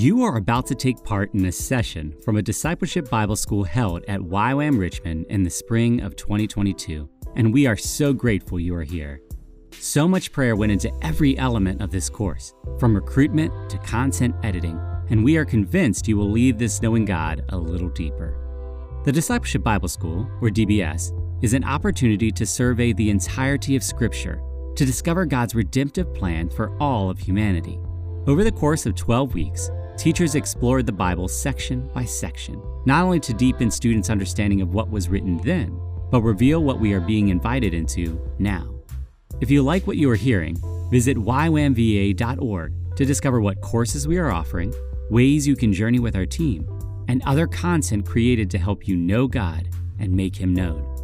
You are about to take part in a session from a discipleship Bible school held at YWAM Richmond in the spring of 2022, and we are so grateful you are here. So much prayer went into every element of this course, from recruitment to content editing, and we are convinced you will leave this knowing God a little deeper. The Discipleship Bible School, or DBS, is an opportunity to survey the entirety of Scripture to discover God's redemptive plan for all of humanity. Over the course of 12 weeks, teachers explored the Bible section by section, not only to deepen students' understanding of what was written then, but reveal what we are being invited into now. If you like what you are hearing, visit ywamva.org to discover what courses we are offering, ways you can journey with our team, and other content created to help you know God and make Him known.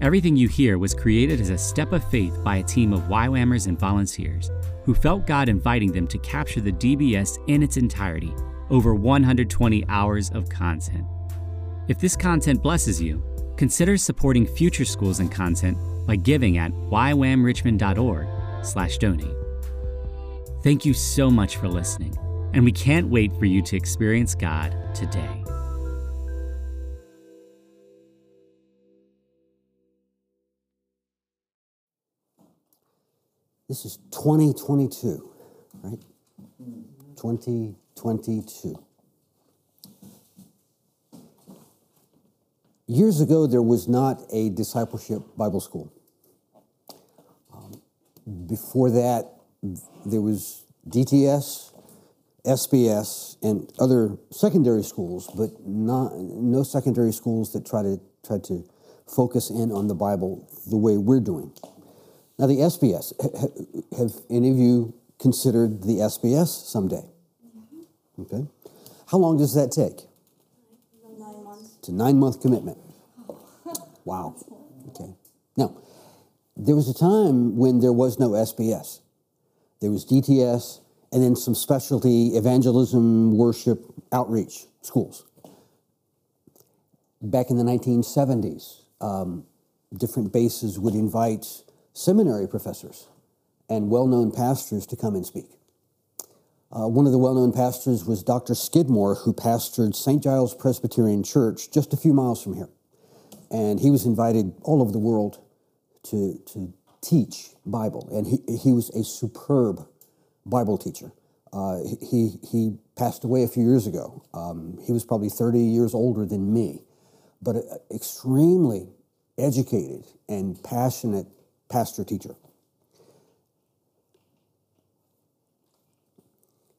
Everything you hear was created as a step of faith by a team of YWAMers and volunteers who felt God inviting them to capture the DBS in its entirety, over 120 hours of content. If this content blesses you, consider supporting future schools and content by giving at ywamrichmond.org/donate. Thank you so much for listening, and we can't wait for you to experience God today. This is 2022, right? 2022. Years ago, there was not a discipleship Bible school. Um, before that, there was DTS, SBS, and other secondary schools, but not, no secondary schools that try to, try to focus in on the Bible the way we're doing. Now, the SBS, have any of you considered the SBS someday? Okay. How long does that take? Nine months. It's a nine month commitment. Wow. Okay. Now, there was a time when there was no SBS. There was DTS and then some specialty evangelism, worship, outreach schools. Back in the 1970s, um, different bases would invite seminary professors and well known pastors to come and speak. Uh, one of the well known pastors was Dr. Skidmore, who pastored St. Giles Presbyterian Church just a few miles from here. And he was invited all over the world to, to teach Bible. And he, he was a superb Bible teacher. Uh, he, he passed away a few years ago. Um, he was probably 30 years older than me, but extremely educated and passionate pastor teacher.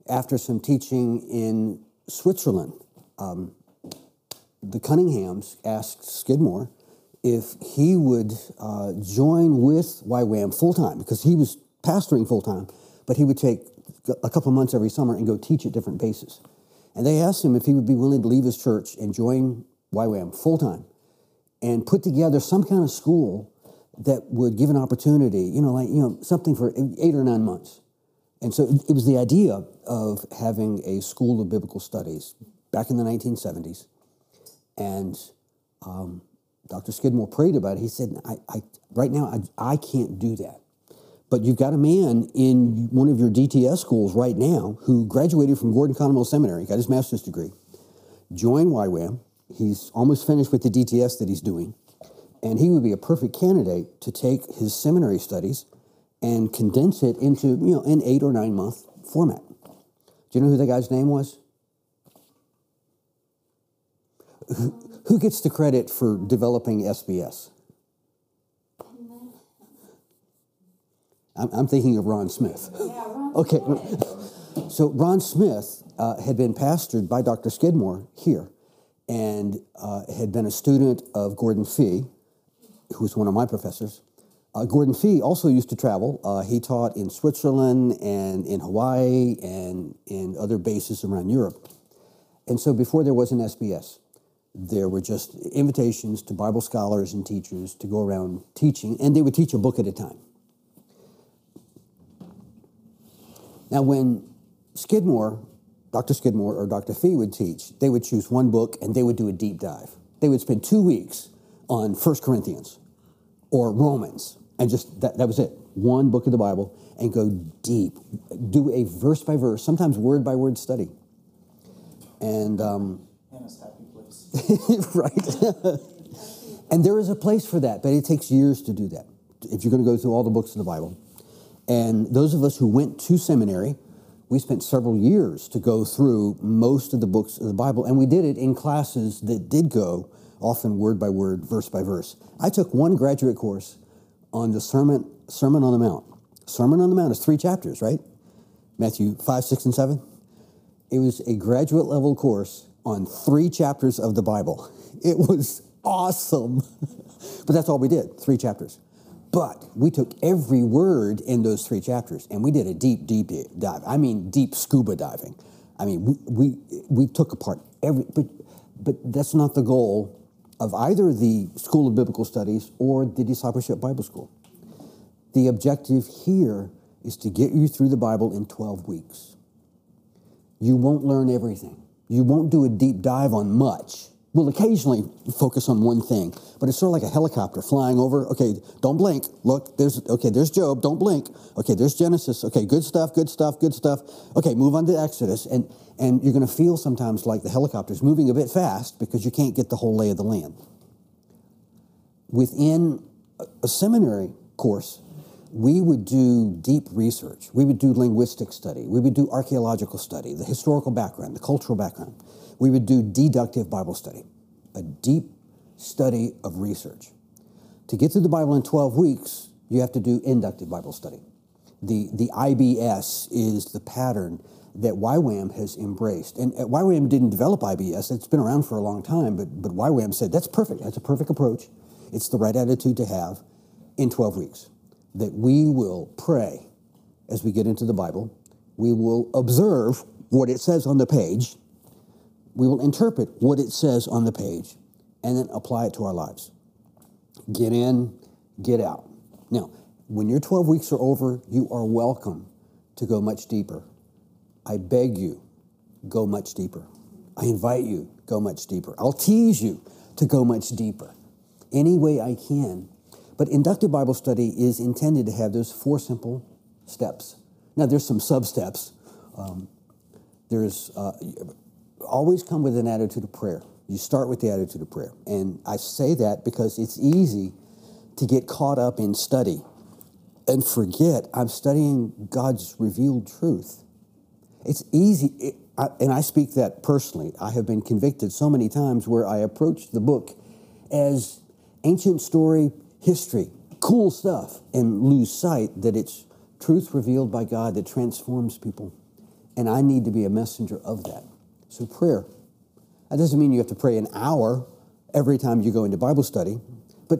After some teaching in Switzerland, um, the Cunninghams asked Skidmore if he would uh, join with YWAM full time because he was pastoring full time, but he would take a couple months every summer and go teach at different bases. And they asked him if he would be willing to leave his church and join YWAM full time and put together some kind of school that would give an opportunity, you know, like, you know, something for eight or nine months. And so it was the idea of having a school of biblical studies back in the 1970s. And um, Dr. Skidmore prayed about it. He said, I, I right now, I, I can't do that. But you've got a man in one of your DTS schools right now who graduated from Gordon Conwell Seminary, got his master's degree, joined YWAM. He's almost finished with the DTS that he's doing and he would be a perfect candidate to take his seminary studies and condense it into you know an eight or nine month format. Do you know who the guy's name was? Who, gets the credit for developing SBS? I'm, I'm thinking of Ron Smith. Yeah, Ron okay, so Ron Smith uh, had been pastored by Dr. Skidmore here and uh, had been a student of Gordon Fee, who was one of my professors. Uh, Gordon Fee also used to travel. Uh, he taught in Switzerland and in Hawaii and in other bases around Europe. And so before there was an SBS, there were just invitations to Bible scholars and teachers to go around teaching, and they would teach a book at a time. Now, when Skidmore, Dr. Skidmore or Dr. Fee would teach, they would choose one book and they would do a deep dive. They would spend two weeks on First Corinthians or Romans, and just that, that was it. One book of the Bible, and go deep. Do a verse by verse, sometimes word by word study. And um, right. and there is a place for that, but it takes years to do that. If you're going to go through all the books of the Bible, and those of us who went to seminary, we spent several years to go through most of the books of the Bible, and we did it in classes that did go often word by word, verse by verse. I took one graduate course on the Sermon, Sermon on the Mount. Sermon on the Mount is three chapters, right? Matthew 5, 6, and 7. It was a graduate level course on three chapters of the Bible. It was awesome. but that's all we did, three chapters. But we took every word in those three chapters and we did a deep, deep dive. I mean, deep scuba diving. I mean, we, we, we took apart every, but, but that's not the goal of either the School of Biblical Studies or the Discipleship Bible School. The objective here is to get you through the Bible in 12 weeks. You won't learn everything. You won't do a deep dive on much. We'll occasionally focus on one thing, but it's sort of like a helicopter flying over. Okay, don't blink. Look, there's okay, there's Job. Don't blink. Okay, there's Genesis. Okay, good stuff, good stuff, good stuff. Okay, move on to Exodus, and and you're going to feel sometimes like the helicopter's moving a bit fast because you can't get the whole lay of the land. Within a seminary course, we would do deep research. We would do linguistic study. We would do archaeological study, the historical background, the cultural background. We would do deductive Bible study, a deep study of research. To get through the Bible in 12 weeks, you have to do inductive Bible study. The, the IBS is the pattern that YWAM has embraced. And uh, YWAM didn't develop IBS, it's been around for a long time, but, but YWAM said that's perfect. That's a perfect approach. It's the right attitude to have in 12 weeks that we will pray as we get into the Bible. We will observe what it says on the page. We will interpret what it says on the page and then apply it to our lives. Get in, get out. Now, when your 12 weeks are over, you are welcome to go much deeper. I beg you, go much deeper. I invite you, go much deeper. I'll tease you to go much deeper. Any way I can but inductive Bible study is intended to have those four simple steps. Now, there's some sub steps. Um, there's uh, always come with an attitude of prayer. You start with the attitude of prayer. And I say that because it's easy to get caught up in study and forget I'm studying God's revealed truth. It's easy, it, I, and I speak that personally. I have been convicted so many times where I approach the book as ancient story, history, cool stuff, and lose sight that it's truth revealed by God that transforms people. And I need to be a messenger of that. So, prayer. That doesn't mean you have to pray an hour every time you go into Bible study, but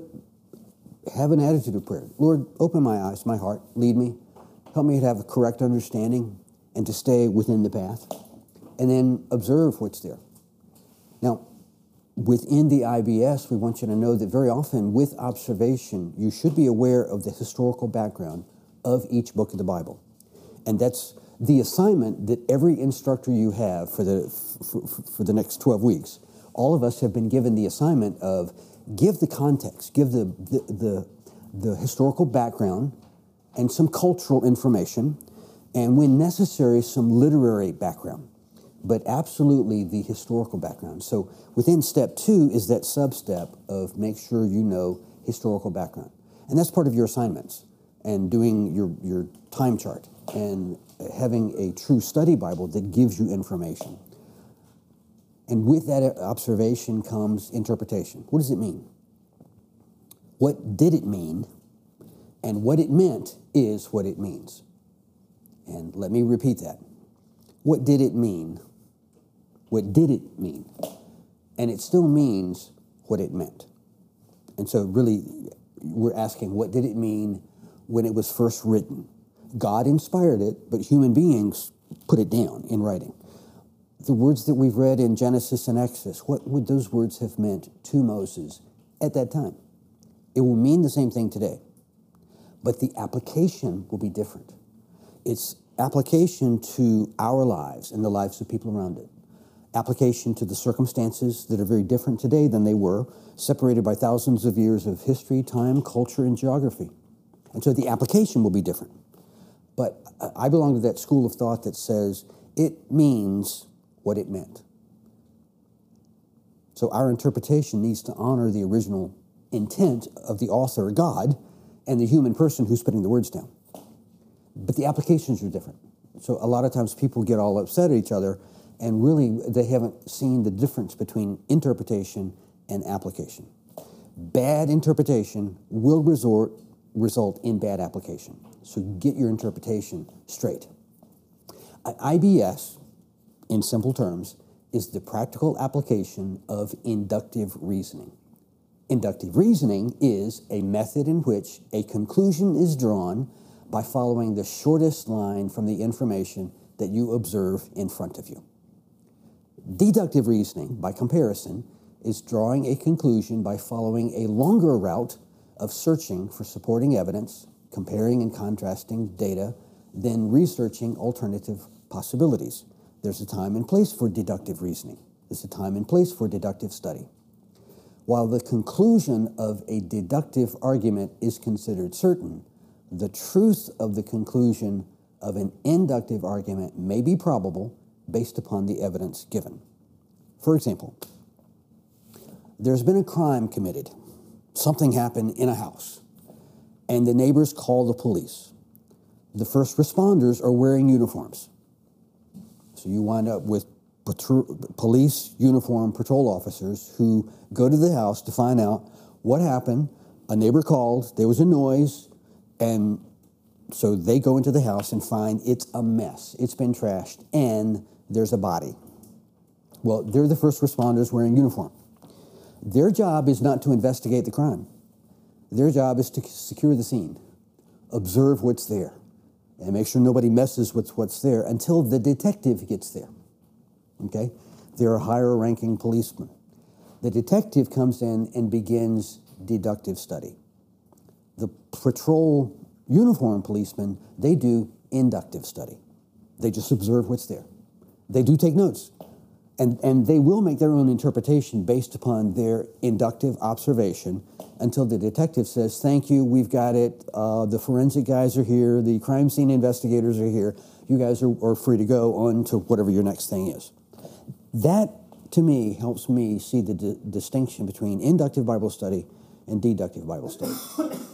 have an attitude of prayer. Lord, open my eyes, my heart, lead me. Help me to have a correct understanding and to stay within the path. And then observe what's there. Now, within the IBS, we want you to know that very often, with observation, you should be aware of the historical background of each book of the Bible. And that's the assignment that every instructor you have for the, for, for the next 12 weeks. All of us have been given the assignment of give the context, give the, the, the, the historical background and some cultural information, and when necessary, some literary background but absolutely the historical background. So within step two is that sub step of make sure you know historical background. And that's part of your assignments and doing your, your time chart and having a true study Bible that gives you information. And with that observation comes interpretation. What does it mean? What did it mean? And what it meant is what it means. And let me repeat that. What did it mean? What did it mean? And it still means what it meant. And so, really, we're asking what did it mean when it was first written? God inspired it, but human beings put it down in writing. The words that we've read in Genesis and Exodus, what would those words have meant to Moses at that time? It will mean the same thing today, but the application will be different. It's application to our lives and the lives of people around it application to the circumstances that are very different today than they were, separated by thousands of years of history, time, culture, and geography. And so the application will be different. But I belong to that school of thought that says it means what it meant. So our interpretation needs to honor the original intent of the author, God, and the human person who's putting the words down. But the applications are different. So a lot of times people get all upset at each other, and really they haven't seen the difference between interpretation and application. Bad interpretation will resort, result in bad application. So get your interpretation straight. IBS, in simple terms, is the practical application of inductive reasoning. Inductive reasoning is a method in which a conclusion is drawn by following the shortest line from the information that you observe in front of you. Deductive reasoning, by comparison, is drawing a conclusion by following a longer route of searching for supporting evidence, comparing and contrasting data, then researching alternative possibilities. There's a time and place for deductive reasoning. There's a time and place for deductive study. While the conclusion of a deductive argument is considered certain, the truth of the conclusion of an inductive argument may be probable based upon the evidence given. For example, there's been a crime committed. Something happened in a house, and the neighbors call the police. The first responders are wearing uniforms. So you wind up with police uniform patrol officers who go to the house to find out what happened. A neighbor called, there was a noise, and so they go into the house and find it's a mess. It's been trashed, and there's a body. Well, they're the first responders wearing uniform. Their job is not to investigate the crime. Their job is to secure the scene, observe what's there, and make sure nobody messes with what's there until the detective gets there. Okay? They're a higher ranking policeman. The detective comes in and begins deductive study. The patrol uniform policemen, they do inductive study. They just observe what's there. They do take notes. And, and they will make their own interpretation based upon their inductive observation until the detective says, Thank you, we've got it. Uh, the forensic guys are here, the crime scene investigators are here. You guys are, are free to go on to whatever your next thing is. That, to me, helps me see the di- distinction between inductive Bible study and deductive Bible study.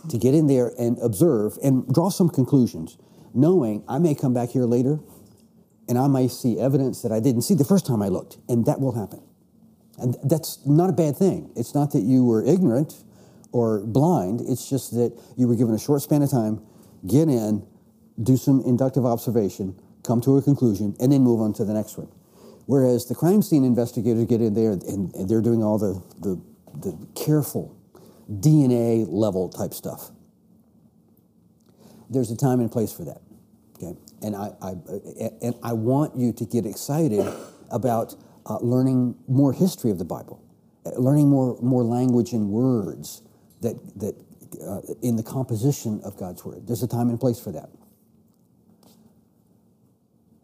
to get in there and observe and draw some conclusions, knowing I may come back here later and I may see evidence that I didn't see the first time I looked, and that will happen. And that's not a bad thing. It's not that you were ignorant or blind, it's just that you were given a short span of time, get in, do some inductive observation, come to a conclusion, and then move on to the next one. Whereas the crime scene investigators get in there and, and they're doing all the, the, the careful DNA level type stuff. There's a time and place for that. And I, I and I want you to get excited about uh, learning more history of the Bible, learning more more language and words that that uh, in the composition of God's word. There's a time and place for that.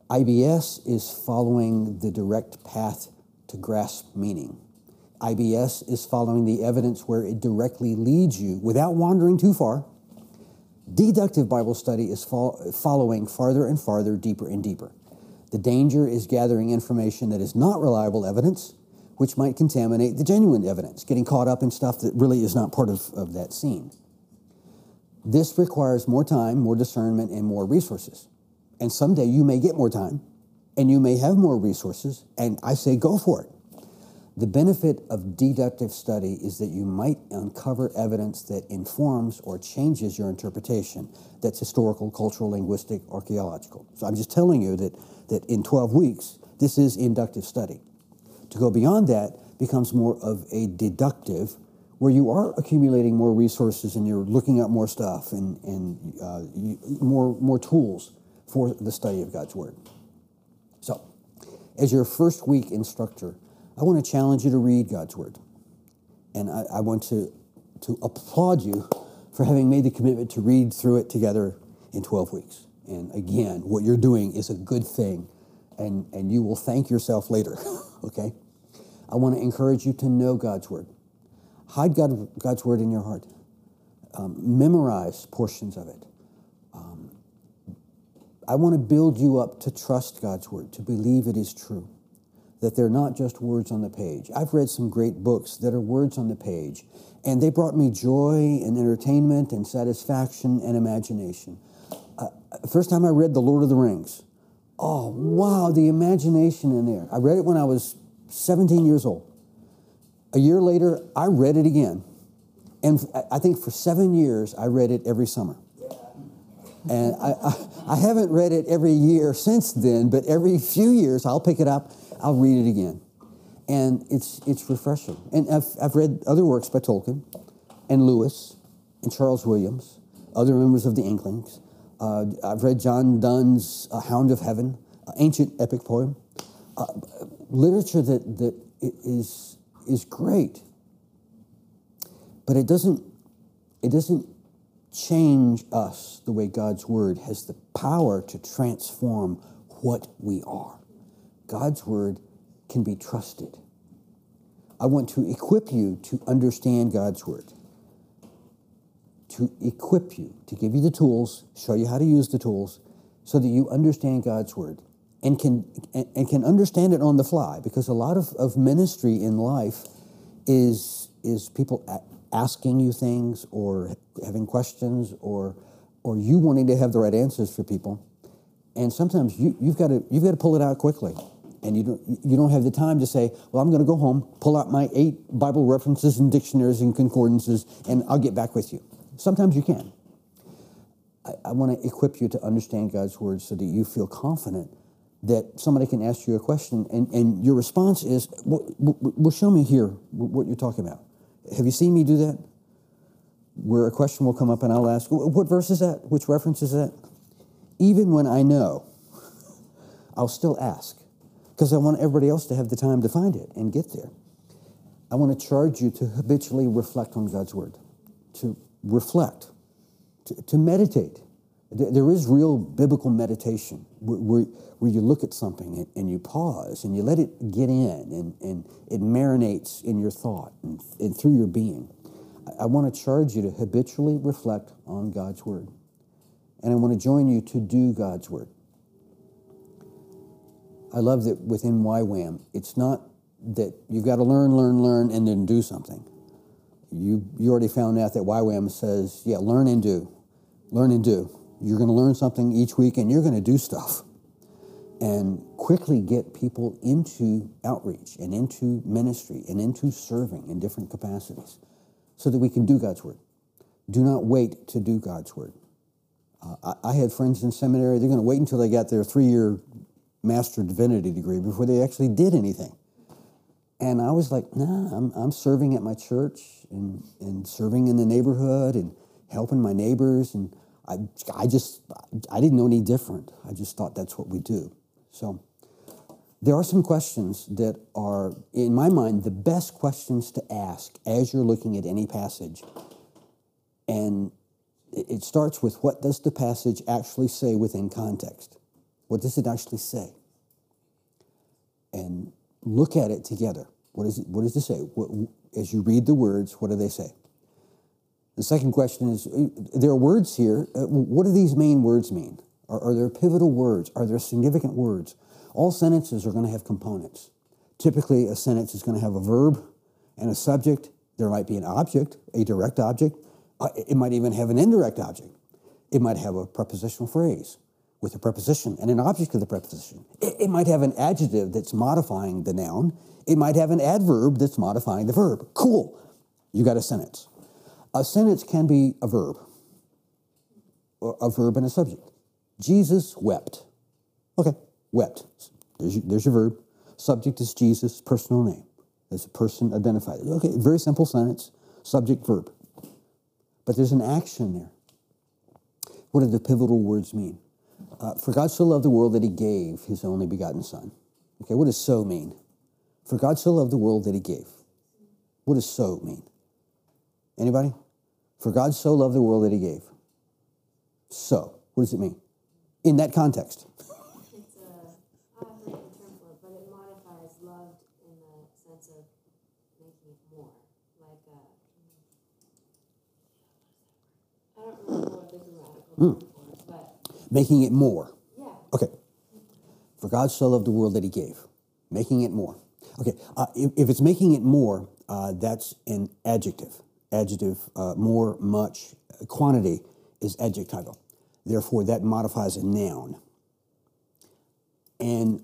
IBS is following the direct path to grasp meaning. IBS is following the evidence where it directly leads you without wandering too far Deductive Bible study is fo- following farther and farther, deeper and deeper. The danger is gathering information that is not reliable evidence, which might contaminate the genuine evidence, getting caught up in stuff that really is not part of, of that scene. This requires more time, more discernment, and more resources. And someday you may get more time and you may have more resources, and I say go for it. The benefit of deductive study is that you might uncover evidence that informs or changes your interpretation that's historical, cultural, linguistic, archaeological. So I'm just telling you that, that in 12 weeks, this is inductive study. To go beyond that becomes more of a deductive, where you are accumulating more resources and you're looking at more stuff and, and uh, you, more, more tools for the study of God's Word. So, as your first week instructor, I want to challenge you to read God's Word. And I, I, want to, to applaud you for having made the commitment to read through it together in 12 weeks. And again, what you're doing is a good thing, and, and you will thank yourself later, okay? I want to encourage you to know God's Word. Hide God, God's Word in your heart. Um, memorize portions of it. Um, I want to build you up to trust God's Word, to believe it is true that they're not just words on the page. I've read some great books that are words on the page, and they brought me joy and entertainment and satisfaction and imagination. Uh, first time I read The Lord of the Rings, oh, wow, the imagination in there. I read it when I was 17 years old. A year later, I read it again. And I think for seven years, I read it every summer. And I, I, I, haven't read it every year since then, but every few years I'll pick it up, I'll read it again. And it's, it's refreshing. And I've, I've read other works by Tolkien and Lewis and Charles Williams, other members of the Inklings. Uh, I've read John Donne's uh, Hound of Heaven, uh, ancient epic poem. Uh, literature that, that is, is great, but it doesn't, it doesn't change us the way God's Word has the power to transform what we are. God's Word can be trusted. I want to equip you to understand God's Word, to equip you, to give you the tools, show you how to use the tools, so that you understand God's Word and can, and can understand it on the fly because a lot of, of ministry in life is, is people asking you things or having questions or or you wanting to have the right answers for people. And sometimes you, you've got to you've got to pull it out quickly. And you don't you don't have the time to say, well, I'm going to go home, pull out my eight Bible references and dictionaries and concordances, and I'll get back with you. Sometimes you can. I, I want to equip you to understand God's word so that you feel confident that somebody can ask you a question and, and your response is, well, well, show me here what you're talking about. Have you seen me do that? Where a question will come up and I'll ask, what verse is that? Which reference is that? Even when I know, I'll still ask because I want everybody else to have the time to find it and get there. I want to charge you to habitually reflect on God's word, to reflect, to, to meditate. There is real biblical meditation where, where, where, you look at something and, and, you pause and you let it get in and, and it marinates in your thought and, and through your being. I, I want to charge you to habitually reflect on God's Word. And I want to join you to do God's Word. I love that within YWAM, it's not that you've got to learn, learn, learn, and then do something. You, you already found out that YWAM says, yeah, learn and do. Learn and do you're going to learn something each week and you're going to do stuff and quickly get people into outreach and into ministry and into serving in different capacities so that we can do God's word. Do not wait to do God's word. Uh, I, I, had friends in seminary, they're going to wait until they got their three year master divinity degree before they actually did anything. And I was like, nah, I'm, I'm serving at my church and, and serving in the neighborhood and helping my neighbors and I, I just, I didn't know any different. I just thought that's what we do. So there are some questions that are, in my mind, the best questions to ask as you're looking at any passage. And it starts with what does the passage actually say within context? What does it actually say? And look at it together. What, is it, what does it say? What, as you read the words, what do they say? The second question is uh, there are words here. Uh, what do these main words mean? Are, are there pivotal words? Are there significant words? All sentences are going to have components. Typically, a sentence is going to have a verb and a subject. There might be an object, a direct object. Uh, it might even have an indirect object. It might have a prepositional phrase with a preposition and an object of the preposition. It, it might have an adjective that's modifying the noun. It might have an adverb that's modifying the verb. Cool. You got a sentence. A sentence can be a verb, or a verb and a subject. Jesus wept. Okay, wept. There's your, there's your verb. Subject is Jesus, personal name. There's a person identified. Okay, very simple sentence, subject, verb. But there's an action there. What do the pivotal words mean? Uh, for God so loved the world that he gave his only begotten Son. Okay, what does so mean? For God so loved the world that he gave. What does so mean? Anybody? For God so loved the world that he gave. So, what does it mean? In that context. It's a, I have the term for it, but it modifies loved in the sense of making it more. Like, uh, I don't remember what the grammatical mm. term for it, but. Making it more. Yeah. Okay. For God so loved the world that he gave. Making it more. Okay, uh, if, if it's making it more, uh, that's an adjective. Adjective, uh, more, much, quantity is adjectival. Therefore, that modifies a noun. And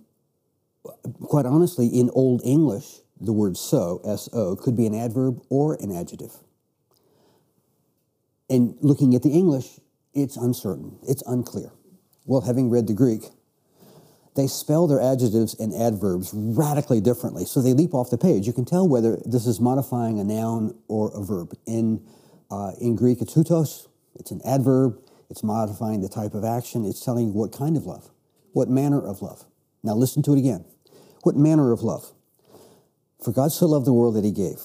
quite honestly, in Old English, the word so, S O, could be an adverb or an adjective. And looking at the English, it's uncertain, it's unclear. Well, having read the Greek, they spell their adjectives and adverbs radically differently. So they leap off the page. You can tell whether this is modifying a noun or a verb. In, uh, in Greek, it's houtos, it's an adverb, it's modifying the type of action, it's telling you what kind of love, what manner of love. Now listen to it again. What manner of love? For God so loved the world that he gave.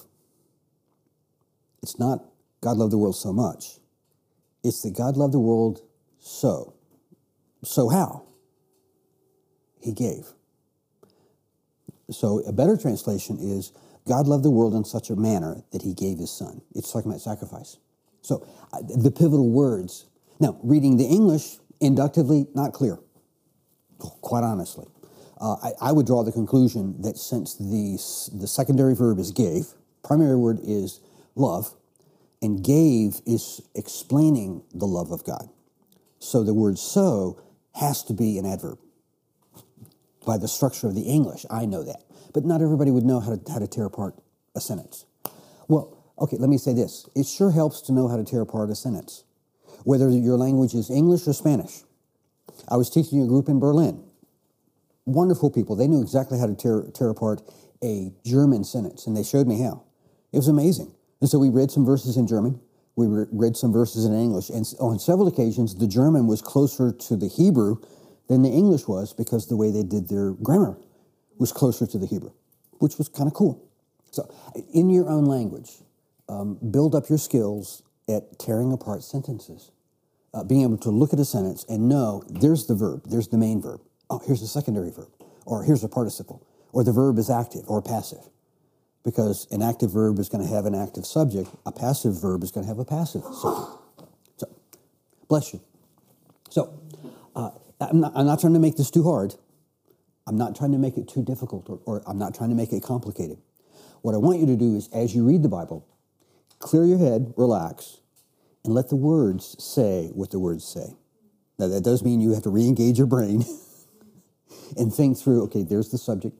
It's not God loved the world so much. It's that God loved the world so. So how? He gave. So a better translation is God loved the world in such a manner that he gave his son. It's talking about sacrifice. So the pivotal words. Now, reading the English inductively, not clear, quite honestly. Uh, I, I, would draw the conclusion that since the, the secondary verb is gave, primary word is love, and gave is explaining the love of God. So the word so has to be an adverb. By the structure of the English, I know that. But not everybody would know how to, how to tear apart a sentence. Well, okay, let me say this. It sure helps to know how to tear apart a sentence, whether your language is English or Spanish. I was teaching a group in Berlin wonderful people. They knew exactly how to tear, tear apart a German sentence, and they showed me how. It was amazing. And so we read some verses in German. We read some verses in English. And on several occasions, the German was closer to the Hebrew than the English was because the way they did their grammar was closer to the Hebrew, which was kind of cool. So, in your own language, um, build up your skills at tearing apart sentences. Uh, being able to look at a sentence and know there's the verb, there's the main verb oh, here's the secondary verb, or here's a participle, or the verb is active or passive. Because an active verb is going to have an active subject, a passive verb is going to have a passive subject. So, bless you. So, uh, I'm, not, I'm not trying to make this too hard. I'm not trying to make it too difficult, or, or I'm not trying to make it complicated. What I want you to do is, as you read the Bible, clear your head, relax, and let the words say what the words say. Now, that does mean you have to re engage your brain. and think through okay there's the subject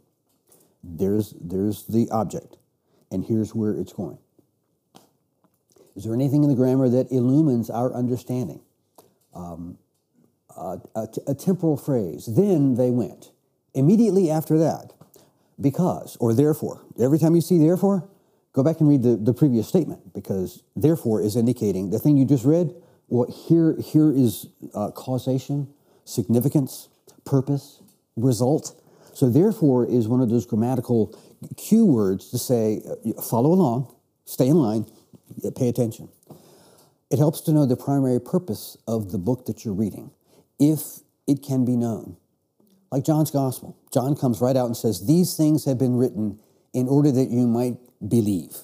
there's there's the object and here's where it's going. Is there anything in the grammar that illumines our understanding? Um, a, temporal phrase. Then they went. Immediately after that because or therefore. Every time you see therefore go back and read the, the previous statement because therefore is indicating the thing you just read. Well here here is uh, causation significance purpose result. So therefore is one of those grammatical cue words to say, follow along, stay in line, pay attention. It helps to know the primary purpose of the book that you're reading, if it can be known. Like John's gospel, John comes right out and says, These things have been written in order that you might believe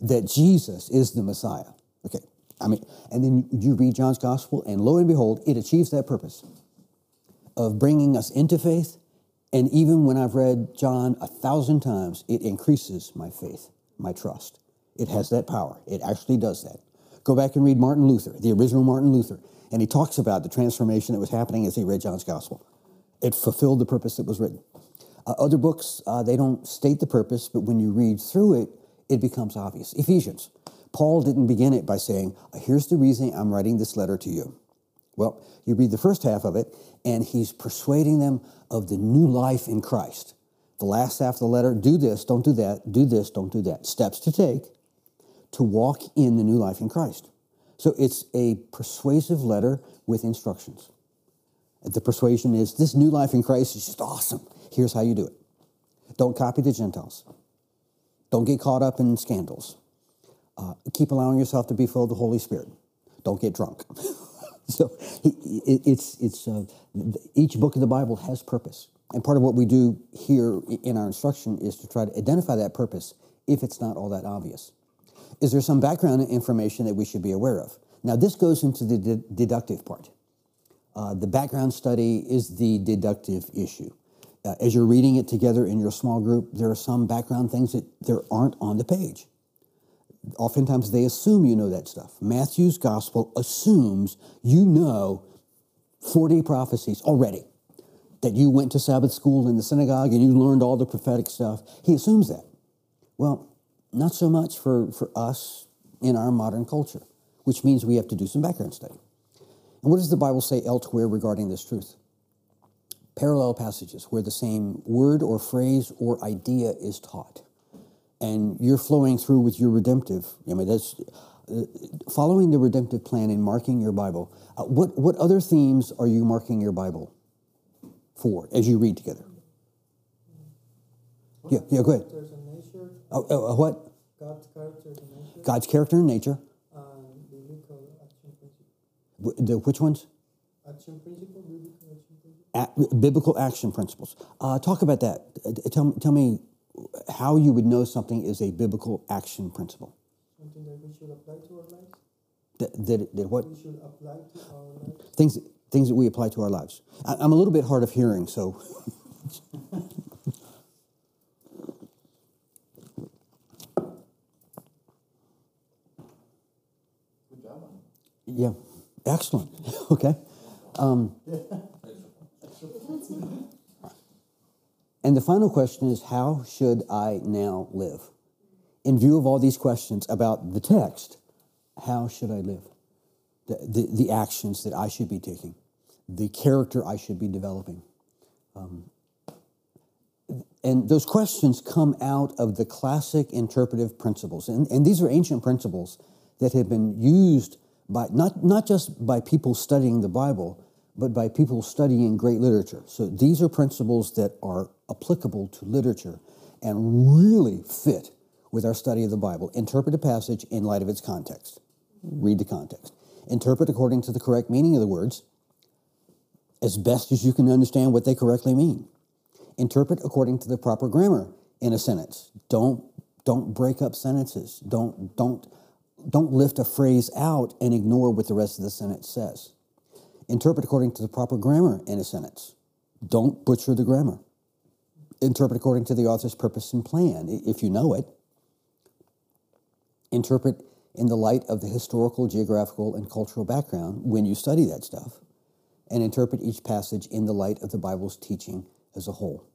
that Jesus is the Messiah. Okay, I mean, and then you read John's gospel, and lo and behold, it achieves that purpose of bringing us into faith. And even when I've read John a thousand times, it increases my faith, my trust. It has that power. It actually does that. Go back and read Martin Luther, the original Martin Luther, and he talks about the transformation that was happening as he read John's gospel. It fulfilled the purpose that was written. Uh, other books, uh, they don't state the purpose, but when you read through it, it becomes obvious. Ephesians. Paul didn't begin it by saying, Here's the reason I'm writing this letter to you. Well, you read the first half of it, and he's persuading them of the new life in Christ. The last half of the letter do this, don't do that, do this, don't do that. Steps to take to walk in the new life in Christ. So it's a persuasive letter with instructions. The persuasion is this new life in Christ is just awesome. Here's how you do it. Don't copy the Gentiles. Don't get caught up in scandals. Uh, keep allowing yourself to be filled with the Holy Spirit. Don't get drunk. So it's, it's, uh, each book of the Bible has purpose. And part of what we do here in our instruction is to try to identify that purpose if it's not all that obvious. Is there some background information that we should be aware of? Now, this goes into the de- deductive part. Uh, the background study is the deductive issue. Uh, as you're reading it together in your small group, there are some background things that there aren't on the page. Oftentimes they assume you know that stuff. Matthew's gospel assumes you know 40 prophecies already, that you went to Sabbath school in the synagogue and you learned all the prophetic stuff. He assumes that. Well, not so much for, for us in our modern culture, which means we have to do some background study. And what does the Bible say elsewhere regarding this truth? Parallel passages where the same word or phrase or idea is taught. And you're flowing through with your redemptive. I mean, that's uh, following the redemptive plan and marking your Bible. Uh, what, what other themes are you marking your Bible for as you read together? Yeah, yeah, go ahead. And nature, Uh, what? God's characters and nature, God's character and nature. and biblical action principle. Wh- The, which ones? Action principle, biblical action principle. A- biblical action principles. Uh, talk about that. Uh, Tell, tell me how you would know something is a biblical action principle. Something that we should apply to our lives. That, that, that what We should apply to our lives. things things that we apply to our lives. I, I'm a little bit hard of hearing, so Good job yeah, excellent. Okay. Um, and the final question is, how should I now live? In view of all these questions about the text, how should I live? The, the, the actions that I should be taking, the character I should be developing. Um, and those questions come out of the classic interpretive principles. And, and these are ancient principles that have been used by not, not just by people studying the Bible, but by people studying great literature. So these are principles that are applicable to literature and really fit with our study of the Bible. Interpret a passage in light of its context. Read the context. Interpret according to the correct meaning of the words as best as you can understand what they correctly mean. Interpret according to the proper grammar in a sentence. Don't don't break up sentences. Don't don't don't lift a phrase out and ignore what the rest of the sentence says. Interpret according to the proper grammar in a sentence. Don't butcher the grammar. Interpret according to the author's purpose and plan, if you know it. Interpret in the light of the historical, geographical, and cultural background when you study that stuff. And interpret each passage in the light of the Bible's teaching as a whole.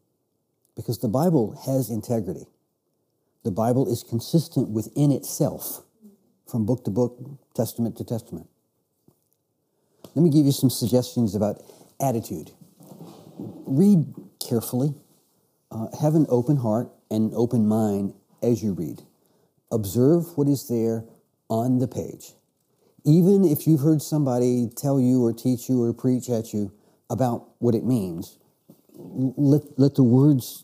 Because the Bible has integrity. The Bible is consistent within itself from book to book, testament to testament. Let me give you some suggestions about attitude. Read carefully, uh, have an open heart and open mind as you read. Observe what is there on the page. Even if you've heard somebody tell you or teach you or preach at you about what it means, let, let the words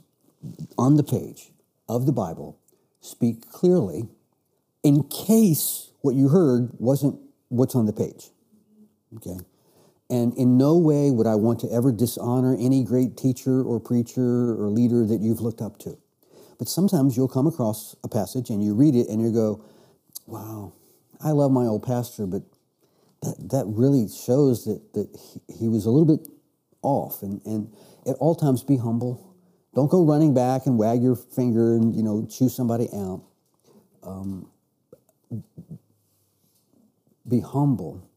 on the page of the Bible speak clearly in case what you heard wasn't what's on the page. Okay? And in no way would I want to ever dishonor any great teacher or preacher or leader that you've looked up to. But sometimes you'll come across a passage and you read it and you go, wow, I love my old pastor, but that, that really shows that, that he, he was a little bit off. And, and at all times, be humble. Don't go running back and wag your finger and, you know, chew somebody out. Um, be humble,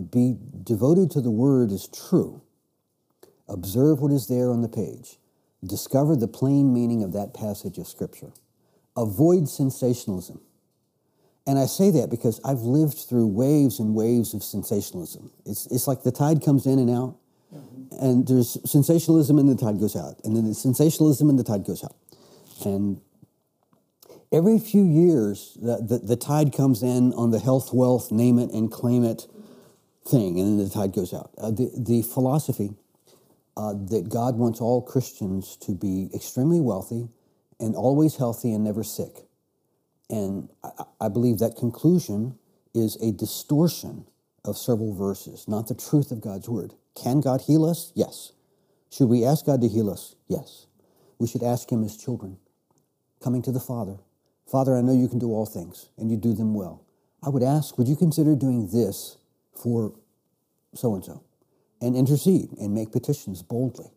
be devoted to the word is true. Observe what is there on the page. Discover the plain meaning of that passage of Scripture. Avoid sensationalism. And I say that because I've lived through waves and waves of sensationalism. It's, it's like the tide comes in and out, and there's sensationalism and the tide goes out, and then there's sensationalism and the tide goes out. And every few years, the, the, the tide comes in on the health, wealth, name it and claim it thing, and then the tide goes out. Uh, the, the philosophy uh, that God wants all Christians to be extremely wealthy and always healthy and never sick. And I, I believe that conclusion is a distortion of several verses, not the truth of God's word. Can God heal us? Yes. Should we ask God to heal us? Yes. We should ask Him as children, coming to the Father. Father, I know you can do all things and you do them well. I would ask, would you consider doing this for so and so? And intercede and make petitions boldly,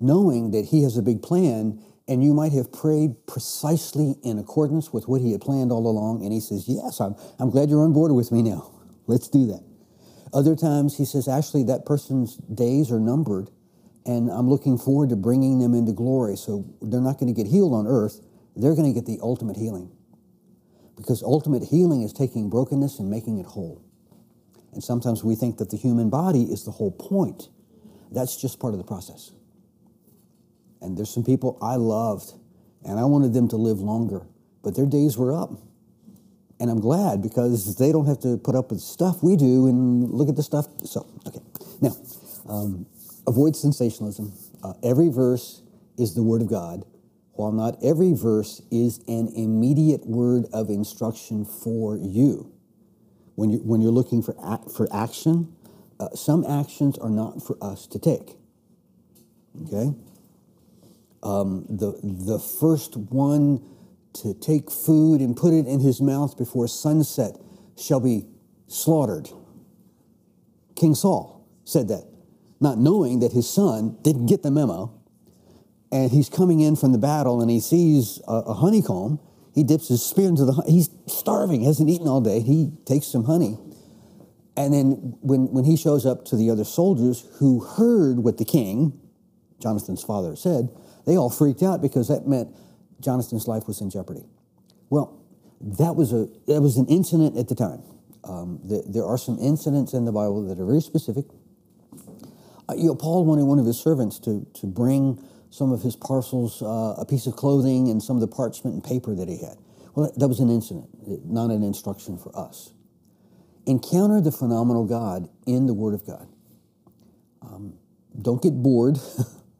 knowing that He has a big plan, and you might have prayed precisely in accordance with what He had planned all along, and He says, Yes, I'm, I'm glad you're on board with me now. Let's do that. Other times He says, Actually, that person's days are numbered, and I'm looking forward to bringing them into glory. So they're not going to get healed on earth, they're going to get the ultimate healing. Because ultimate healing is taking brokenness and making it whole. And sometimes we think that the human body is the whole point. That's just part of the process. And there's some people I loved, and I wanted them to live longer, but their days were up. And I'm glad because they don't have to put up with stuff we do and look at the stuff. So, okay. Now, um, avoid sensationalism. Uh, every verse is the Word of God, while not every verse is an immediate word of instruction for you. When you're, when you're looking for, ac- for action, uh, some actions are not for us to take. Okay? Um, the, the first one to take food and put it in his mouth before sunset shall be slaughtered. King Saul said that, not knowing that his son didn't get the memo. And he's coming in from the battle and he sees a, a honeycomb. He dips his spear into the. He's starving, hasn't eaten all day. He takes some honey. And then when, when he shows up to the other soldiers who heard what the king, Jonathan's father, said, they all freaked out because that meant Jonathan's life was in jeopardy. Well, that was, a, that was an incident at the time. Um, the, there are some incidents in the Bible that are very specific. Uh, you know, Paul wanted one of his servants to, to bring some of his parcels, uh, a piece of clothing, and some of the parchment and paper that he had. Well, that, was an incident, not an instruction for us. Encounter the phenomenal God in the Word of God. Um, don't get bored.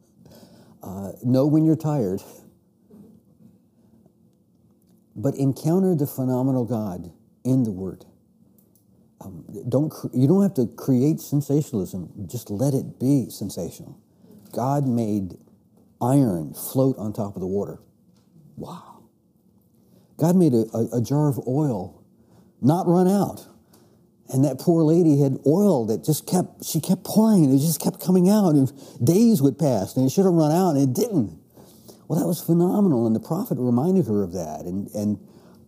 uh, know when you're tired. But encounter the phenomenal God in the Word. Um, don't cr- you don't have to create sensationalism. Just let it be sensational. God made iron float on top of the water. Wow. God made a, a, a jar of oil not run out. And that poor lady had oil that just kept, she kept pouring it just kept coming out and days would pass and it should have run out and it didn't. Well, that was phenomenal. And the prophet reminded her of that. And, and,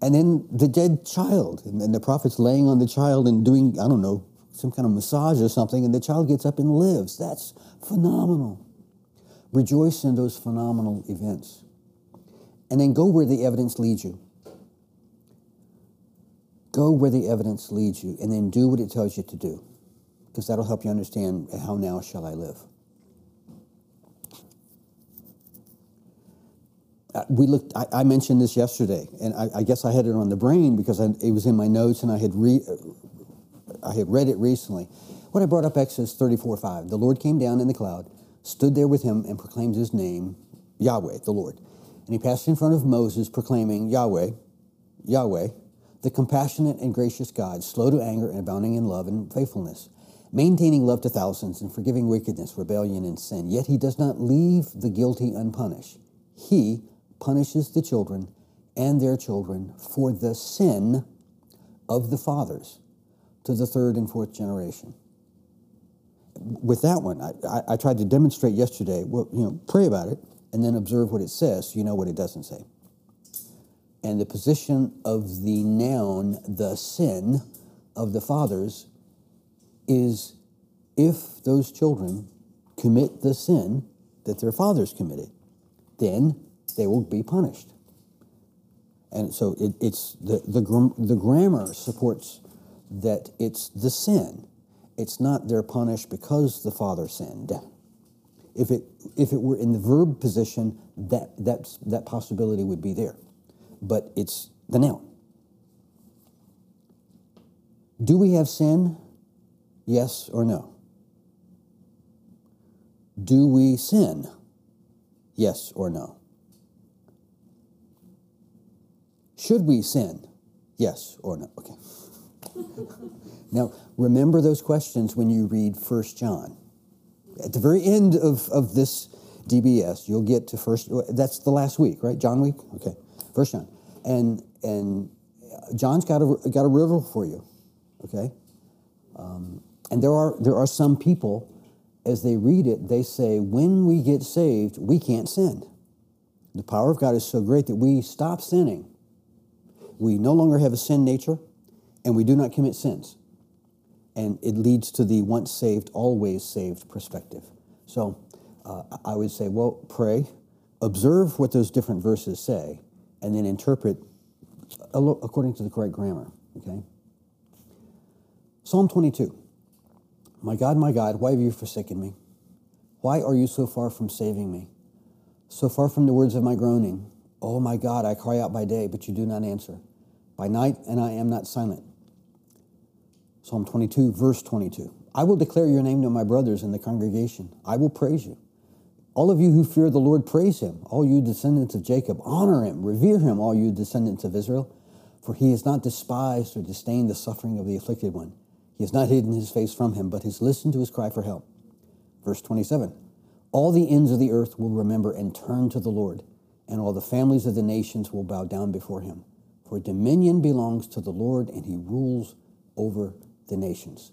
and then the dead child and, and the prophet's laying on the child and doing, I don't know, some kind of massage or something and the child gets up and lives. That's phenomenal. Rejoice in those phenomenal events. And then go where the evidence leads you. Go where the evidence leads you and then do what it tells you to do because that'll help you understand how now shall I live. Uh, we looked. I, I, mentioned this yesterday, and I, I, guess I had it on the brain because I, it was in my notes, and I had re, I had read it recently. When I brought up Exodus thirty-four five, the Lord came down in the cloud, stood there with him, and proclaimed His name, Yahweh, the Lord, and He passed in front of Moses, proclaiming Yahweh, Yahweh, the compassionate and gracious God, slow to anger and abounding in love and faithfulness, maintaining love to thousands and forgiving wickedness, rebellion, and sin. Yet He does not leave the guilty unpunished. He punishes the children and their children for the sin of the fathers to the third and fourth generation. With that one, I, I, tried to demonstrate yesterday. Well, you know, pray about it and then observe what it says. So you know what it doesn't say. And the position of the noun, the sin of the fathers, is if those children commit the sin that their fathers committed, then they will be punished. And so it, it's the, the, the grammar supports that it's the sin. It's not they're punished because the father sinned. If it, if it were in the verb position, that, that, that possibility would be there. But it's the noun. Do we have sin? Yes or no? Do we sin? Yes or no? Should we sin? Yes or no? Okay. now, remember those questions when you read First John. At the very end of, of this DBS, you'll get to first, that's the last week, right? John week? Okay. First John. And, and John's got a, got a riddle for you, okay? Um, and there are, there are some people as they read it, they say, when we get saved, we can't sin. The power of God is so great that we stop sinning. We no longer have a sin nature, and we do not commit sins. And it leads to the once saved, always saved perspective. So uh, I would say, well, pray, observe what those different verses say, and then interpret according to the correct grammar. Okay? Psalm 22. My God, my God, why have you forsaken me? Why are you so far from saving me? So far from the words of my groaning. Oh my God, I cry out by day, but you do not answer. By night, and I am not silent. Psalm 22, verse 22. I will declare your name to my brothers in the congregation. I will praise you. All of you who fear the Lord, praise him. All you descendants of Jacob, honor him, revere him, all you descendants of Israel. For he has not despised or disdained the suffering of the afflicted one. He has not hidden his face from him, but has listened to his cry for help. Verse 27 All the ends of the earth will remember and turn to the Lord, and all the families of the nations will bow down before him. For dominion belongs to the Lord, and he rules over the nations.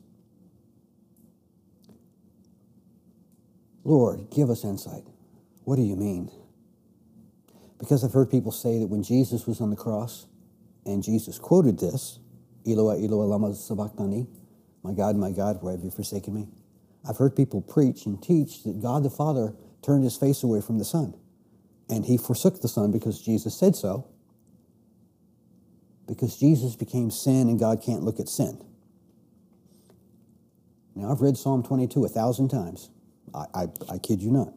Lord, give us insight. What do you mean? Because I've heard people say that when Jesus was on the cross, and Jesus quoted this, Eloah, Eloah, lama sabachthani, my God, my God, why have you forsaken me? I've heard people preach and teach that God the Father turned his face away from the Son. And he forsook the Son because Jesus said so. Because Jesus became sin and God can't look at sin. Now, I've read Psalm 22 a thousand times. I, I, I kid you not.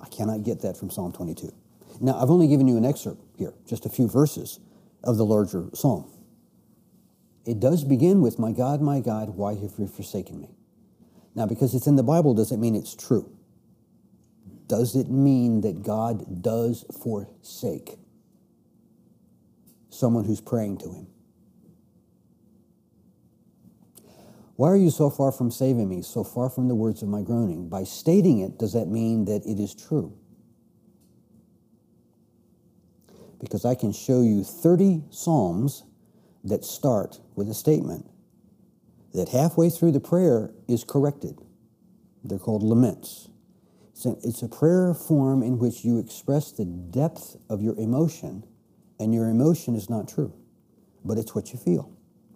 I cannot get that from Psalm 22. Now, I've only given you an excerpt here, just a few verses of the larger psalm. It does begin with, My God, my God, why have you forsaken me? Now, because it's in the Bible, does it mean it's true? Does it mean that God does forsake someone who's praying to him? Why are you so far from saving me, so far from the words of my groaning? By stating it, does that mean that it is true? Because I can show you 30 Psalms that start with a statement that halfway through the prayer is corrected. They're called laments. It's a, prayer form in which you express the depth of your emotion, and your emotion is not true, but it's what you feel.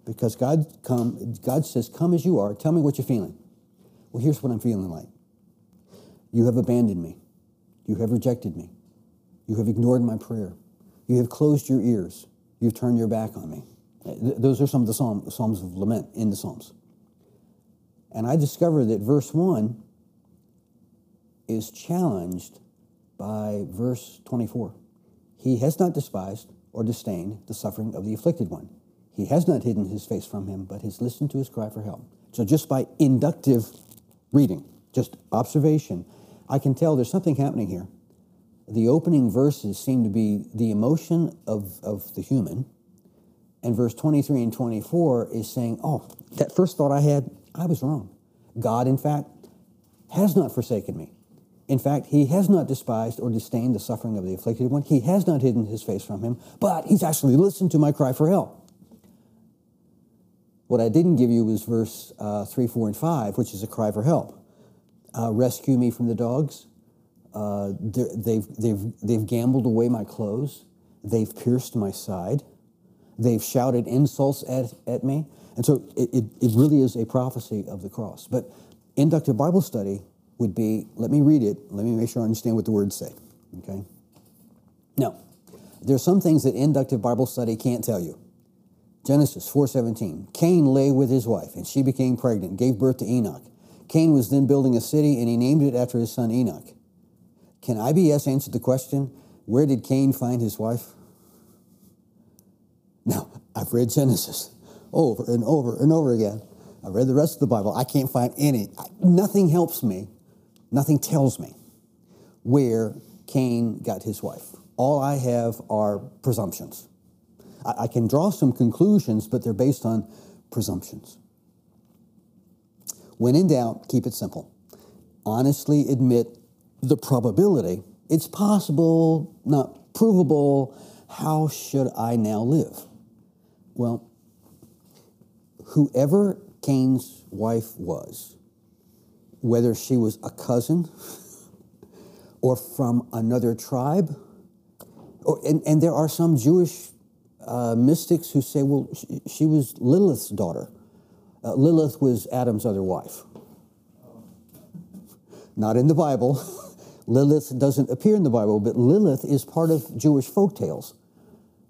Because God, come, God says, Come as you are, tell me what you're feeling. Well, here's what I'm feeling like You have abandoned me, you have rejected me, you have ignored my prayer, you have closed your ears, you've turned your back on me. Those are some of the psalm, Psalms of Lament in the Psalms. And I discovered that verse 1 is challenged by verse 24. He has not despised or disdained the suffering of the afflicted one. He has not hidden his face from him, but has listened to his cry for help. So just by inductive reading, just observation, I can tell there's something happening here. The opening verses seem to be the emotion of, of the human, and verse 23 and 24 is saying, Oh, that first thought I had, I was wrong. God, in fact, has not forsaken me. In fact, he has not despised or disdained the suffering of the afflicted one. He has not hidden his face from him, but he's actually listened to my cry for help. What I didn't give you was verse uh, 3, 4, and 5, which is a cry for help. Uh, rescue me from the dogs. Uh, they've, they've, they've gambled away my clothes. They've pierced my side. They've shouted insults at, at me. And so it, it, it really is a prophecy of the cross. But inductive Bible study would be let me read it, let me make sure I understand what the words say. Okay? Now, there are some things that inductive Bible study can't tell you. Genesis 4:17. Cain lay with his wife, and she became pregnant, gave birth to Enoch. Cain was then building a city, and he named it after his son Enoch. Can IBS answer the question, where did Cain find his wife? Now, I've read Genesis over and over and over again. I've read the rest of the Bible. I can't find any. Nothing helps me. Nothing tells me where Cain got his wife. All I have are presumptions. I, I can draw some conclusions, but they're based on presumptions. When in doubt, keep it simple. Honestly admit the probability. It's possible, not provable. How should I now live? Well, whoever Cain's wife was, whether she was a cousin or from another tribe. Or, and, and there are some Jewish uh, mystics who say, well, she, she was Lilith's daughter. Uh, Lilith was Adam's other wife. Not in the Bible. Lilith doesn't appear in the Bible, but Lilith is part of Jewish folk tales.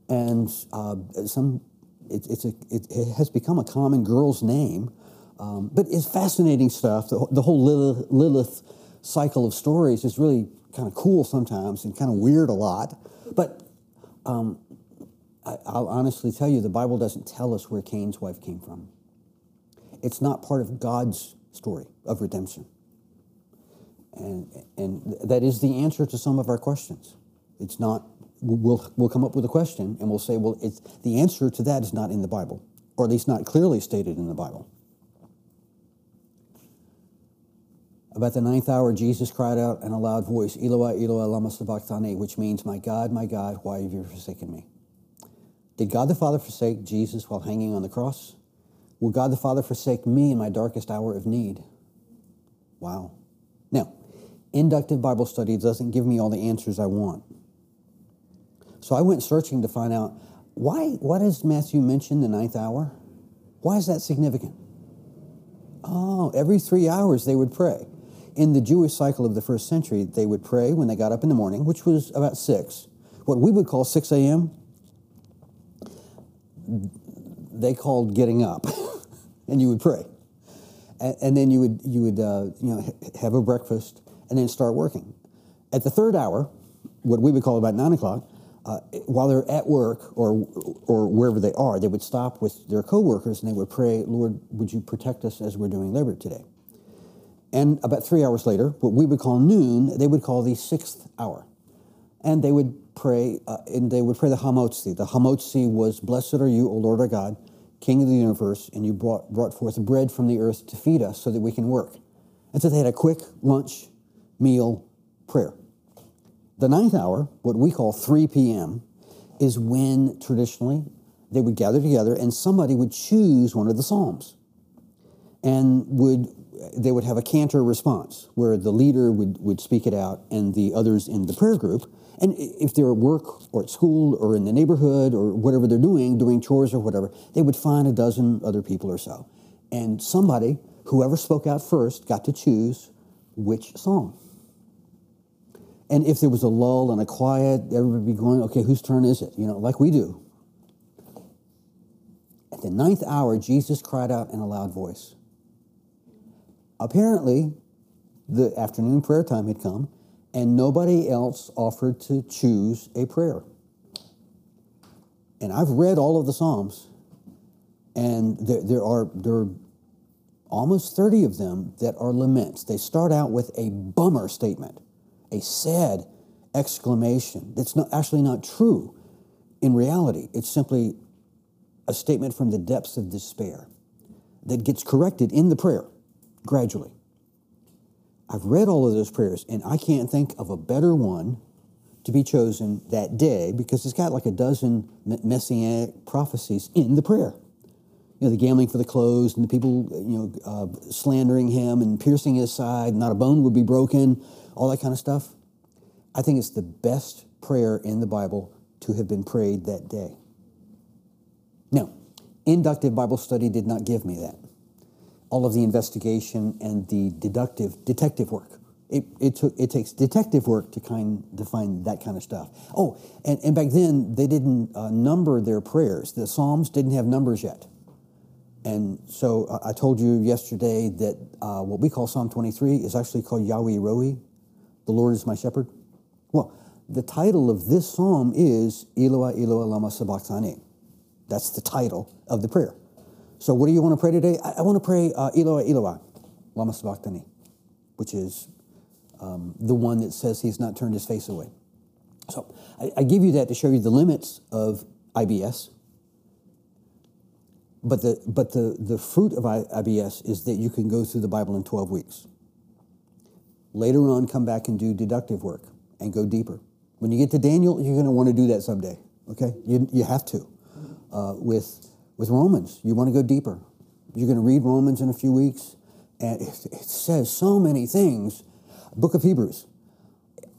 And uh, some, it, it's a, it, it has become a common girl's name. Um, but it's fascinating stuff. The, the whole Lilith, Lilith cycle of stories is really kind of cool sometimes and kind of weird a lot. But um, I, I'll honestly tell you, the Bible doesn't tell us where Cain's wife came from. It's not part of God's story of redemption. And, and that is the answer to some of our questions. It's not, we'll, we'll come up with a question and we'll say, well, it's, the answer to that is not in the Bible, or at least not clearly stated in the Bible. About the ninth hour, Jesus cried out in a loud voice, Eloi, Eloi, lama sabachthani, which means, My God, my God, why have you forsaken me? Did God the Father forsake Jesus while hanging on the cross? Will God the Father forsake me in my darkest hour of need? Wow. Now, inductive Bible study doesn't give me all the answers I want. So I went searching to find out why, why does Matthew mention the ninth hour? Why is that significant? Oh, every three hours they would pray. In the Jewish cycle of the first century, they would pray when they got up in the morning, which was about 6. What we would call 6 a.m., they called getting up, and you would pray. And, and then you would, you would uh, you know, have a breakfast and then start working. At the third hour, what we would call about 9 o'clock, uh, while they're at work or, or wherever they are, they would stop with their coworkers and they would pray, Lord, would you protect us as we're doing labor today? And about three hours later, what we would call noon, they would call the sixth hour. And they would pray, uh, and they would pray the Hamotzi. The Hamotzi was, Blessed are you, O Lord our God, King of the universe, and you brought, brought forth bread from the earth to feed us so that we can work. And so they had a quick lunch, meal, prayer. The ninth hour, what we call 3 p.m., is when traditionally they would gather together and somebody would choose one of the Psalms and would they would have a cantor response where the leader would, would speak it out and the others in the prayer group. And if they're at work or at school or in the neighborhood or whatever they're doing, doing chores or whatever, they would find a dozen other people or so. And somebody, whoever spoke out first, got to choose which song. And if there was a lull and a quiet, everybody would be going, okay, whose turn is it? You know, like we do. At the ninth hour, Jesus cried out in a loud voice. Apparently, the afternoon prayer time had come, and nobody else offered to choose a prayer. And I've read all of the Psalms, and there, there, are, there are almost 30 of them that are laments. They start out with a bummer statement, a sad exclamation that's not, actually not true in reality. It's simply a statement from the depths of despair that gets corrected in the prayer gradually. I've read all of those prayers, and I can't think of a better one to be chosen that day because it's got like a dozen messianic prophecies in the prayer. You know, the gambling for the clothes and the people, you know, uh, slandering him and piercing his side, not a bone would be broken, all that kind of stuff. I think it's the best prayer in the Bible to have been prayed that day. Now, inductive Bible study did not give me that all of the investigation and the deductive detective work. It, it, took, it takes detective work to kind to find that kind of stuff. Oh, and, and back then they didn't uh, number their prayers. The Psalms didn't have numbers yet. And so uh, I told you yesterday that uh, what we call Psalm 23 is actually called Yahweh Roi, the Lord is my shepherd. Well, the title of this psalm is Eloi Eloi lama sabachthani. That's the title of the prayer. So what do you want to pray today? I, I want to pray uh, Eloi, Eloi, lama sabachthani, which is um, the one that says he's not turned his face away. So I, I give you that to show you the limits of IBS. But the, but the, the fruit of IBS is that you can go through the Bible in 12 weeks. Later on, come back and do deductive work and go deeper. When you get to Daniel, you're going to want to do that someday, okay? You, you have to. Uh, with with Romans. You want to go deeper. You're going to read Romans in a few weeks, And it, it says so many things. Book of Hebrews,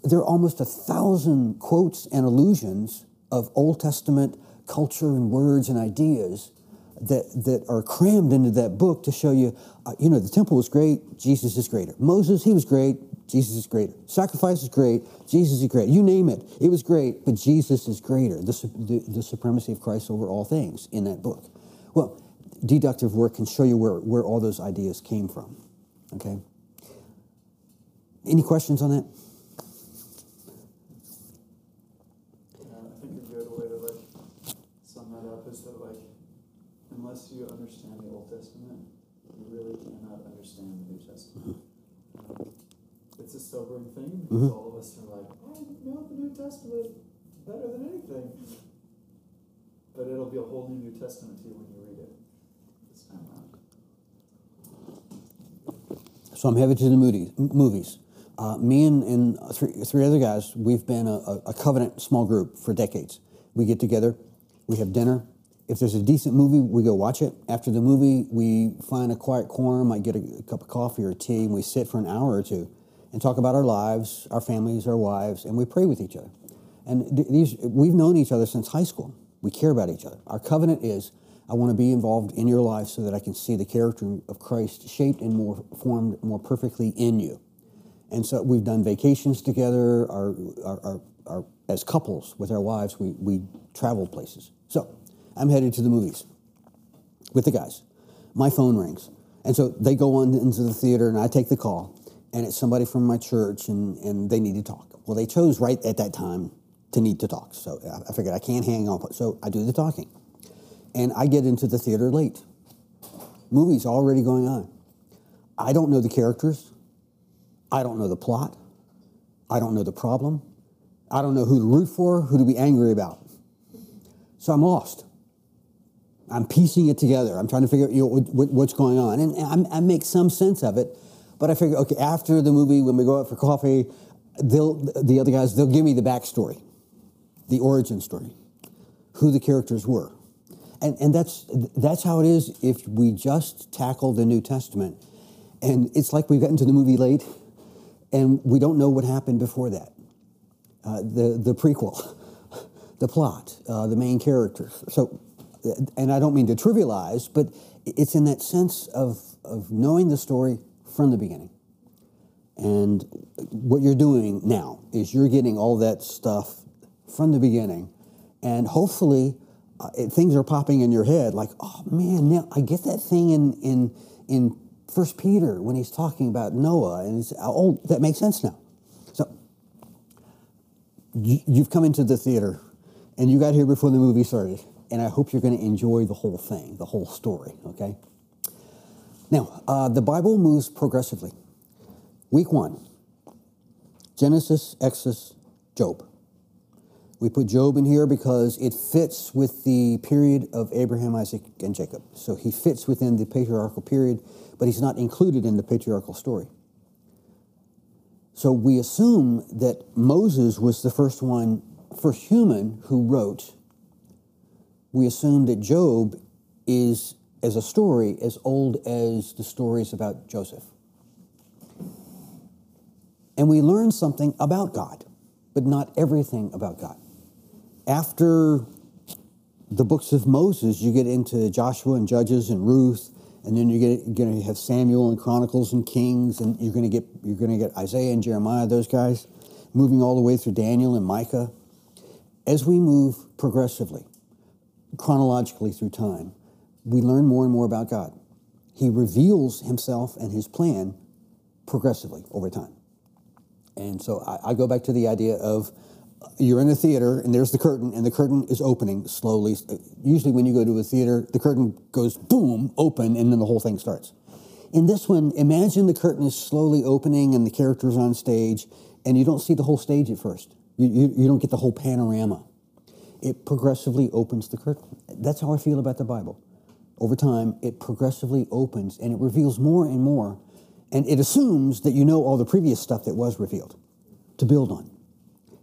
there are almost a thousand quotes and allusions of Old Testament culture and words and ideas that, that are crammed into that book to show you, uh, you know, the temple was great, Jesus is greater. Moses, he was great, Jesus is greater. Sacrifice is great, Jesus is great. You name it, it was great, but Jesus is greater. The, the, the supremacy of Christ over all things in that book. Well, deductive work can show you where, where all those ideas came from. Okay? Any questions on that? Yeah, I think a good way to like sum that up is that like unless you understand the Old Testament, you really cannot understand the New Testament. Um, it's a sobering thing because all of us are like, I know the New Testament better than anything. But it'll be a whole new New Testament to you when you read it this time around. So I'm headed to the movies. movies. Uh, me and, and three, three other guys, we've been a, a, a covenant small group for decades. We get together, we have dinner. If there's a decent movie, we go watch it. After the movie, we find a quiet corner, might get a, a cup of coffee or tea, and we sit for an hour or two and talk about our lives, our families, our wives, and we pray with each other. And these, we've known each other since high school. We care about each other. Our covenant is I want to be involved in your life so that I can see the character of Christ shaped and more formed more perfectly in you. And so we've done vacations together. Our, our, our, our, as couples with our wives, we, we travel places. So I'm headed to the movies with the guys. My phone rings. And so they go on into the theater, and I take the call. And it's somebody from my church, and, and they need to talk. Well, they chose right at that time to need to talk. So I- figured I can't hang on. So I do the talking. And I get into the theater late. Movie's already going on. I don't know the characters. I don't know the plot. I don't know the problem. I don't know who to root for, who to be angry about. So I'm lost. I'm piecing it together. I'm trying to figure out you know, what, what- what's going on. And I make some sense of it. But I figure, okay, after the movie, when we go out for coffee, they'll, the other guys, they'll give me the backstory, the origin story, who the characters were. And, and that's, that's how it is if we just tackle the New Testament. And it's like we've gotten to the movie late and we don't know what happened before that. Uh, the, the prequel, the plot, uh, the main characters. So, and I don't mean to trivialize, but it's in that sense of, of knowing the story from the beginning. And what you're doing now is you're getting all that stuff from the beginning, and hopefully uh, it, things are popping in your head like, oh man, now I get that thing in in in First Peter when he's talking about Noah, and it's oh that makes sense now. So you, you've come into the theater, and you got here before the movie started, and I hope you're going to enjoy the whole thing, the whole story. Okay. Now, uh, the Bible moves progressively. Week one Genesis, Exodus, Job. We put Job in here because it fits with the period of Abraham, Isaac, and Jacob. So he fits within the patriarchal period, but he's not included in the patriarchal story. So we assume that Moses was the first one, first human who wrote. We assume that Job is, as a story, as old as the stories about Joseph. And we learn something about God, but not everything about God. After the books of Moses, you get into Joshua and Judges and Ruth, and then you're going to have Samuel and Chronicles and Kings, and you're going to get you're going to get Isaiah and Jeremiah, those guys, moving all the way through Daniel and Micah. As we move progressively, chronologically through time, we learn more and more about God. He reveals himself and his plan progressively over time. And so I, I go back to the idea of uh, you're in a theater and there's the curtain and the curtain is opening slowly. Usually when you go to a theater, the curtain goes boom, open, and then the whole thing starts. In this one, imagine the curtain is slowly opening and the character's on stage and you don't see the whole stage at first. You, you, you don't get the whole panorama. It progressively opens the curtain. That's how I feel about the Bible. Over time, it progressively opens and it reveals more and more and it assumes that you know all the previous stuff that was revealed to build on.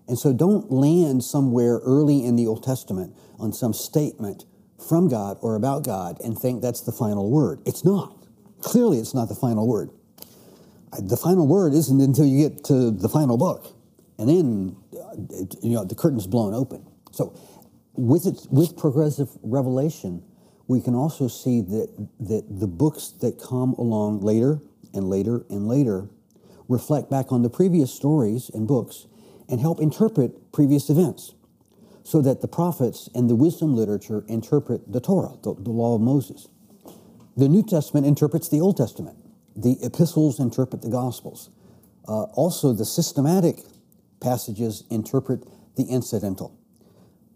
And so don't land somewhere early in the Old Testament on some statement from God or about God and think that's the final word. It's not. clearly it's not the final word. The final word isn't until you get to the final book, and then uh, you know the curtain's blown open. So, with it, with progressive revelation, we can also see that that the books that come along later and later and later reflect back on the previous stories and books and help interpret previous events so that the prophets and the wisdom literature interpret the Torah, the, the law of Moses. The New Testament interprets the Old Testament. The epistles interpret the Gospels. Uh, also, the systematic passages interpret the incidental.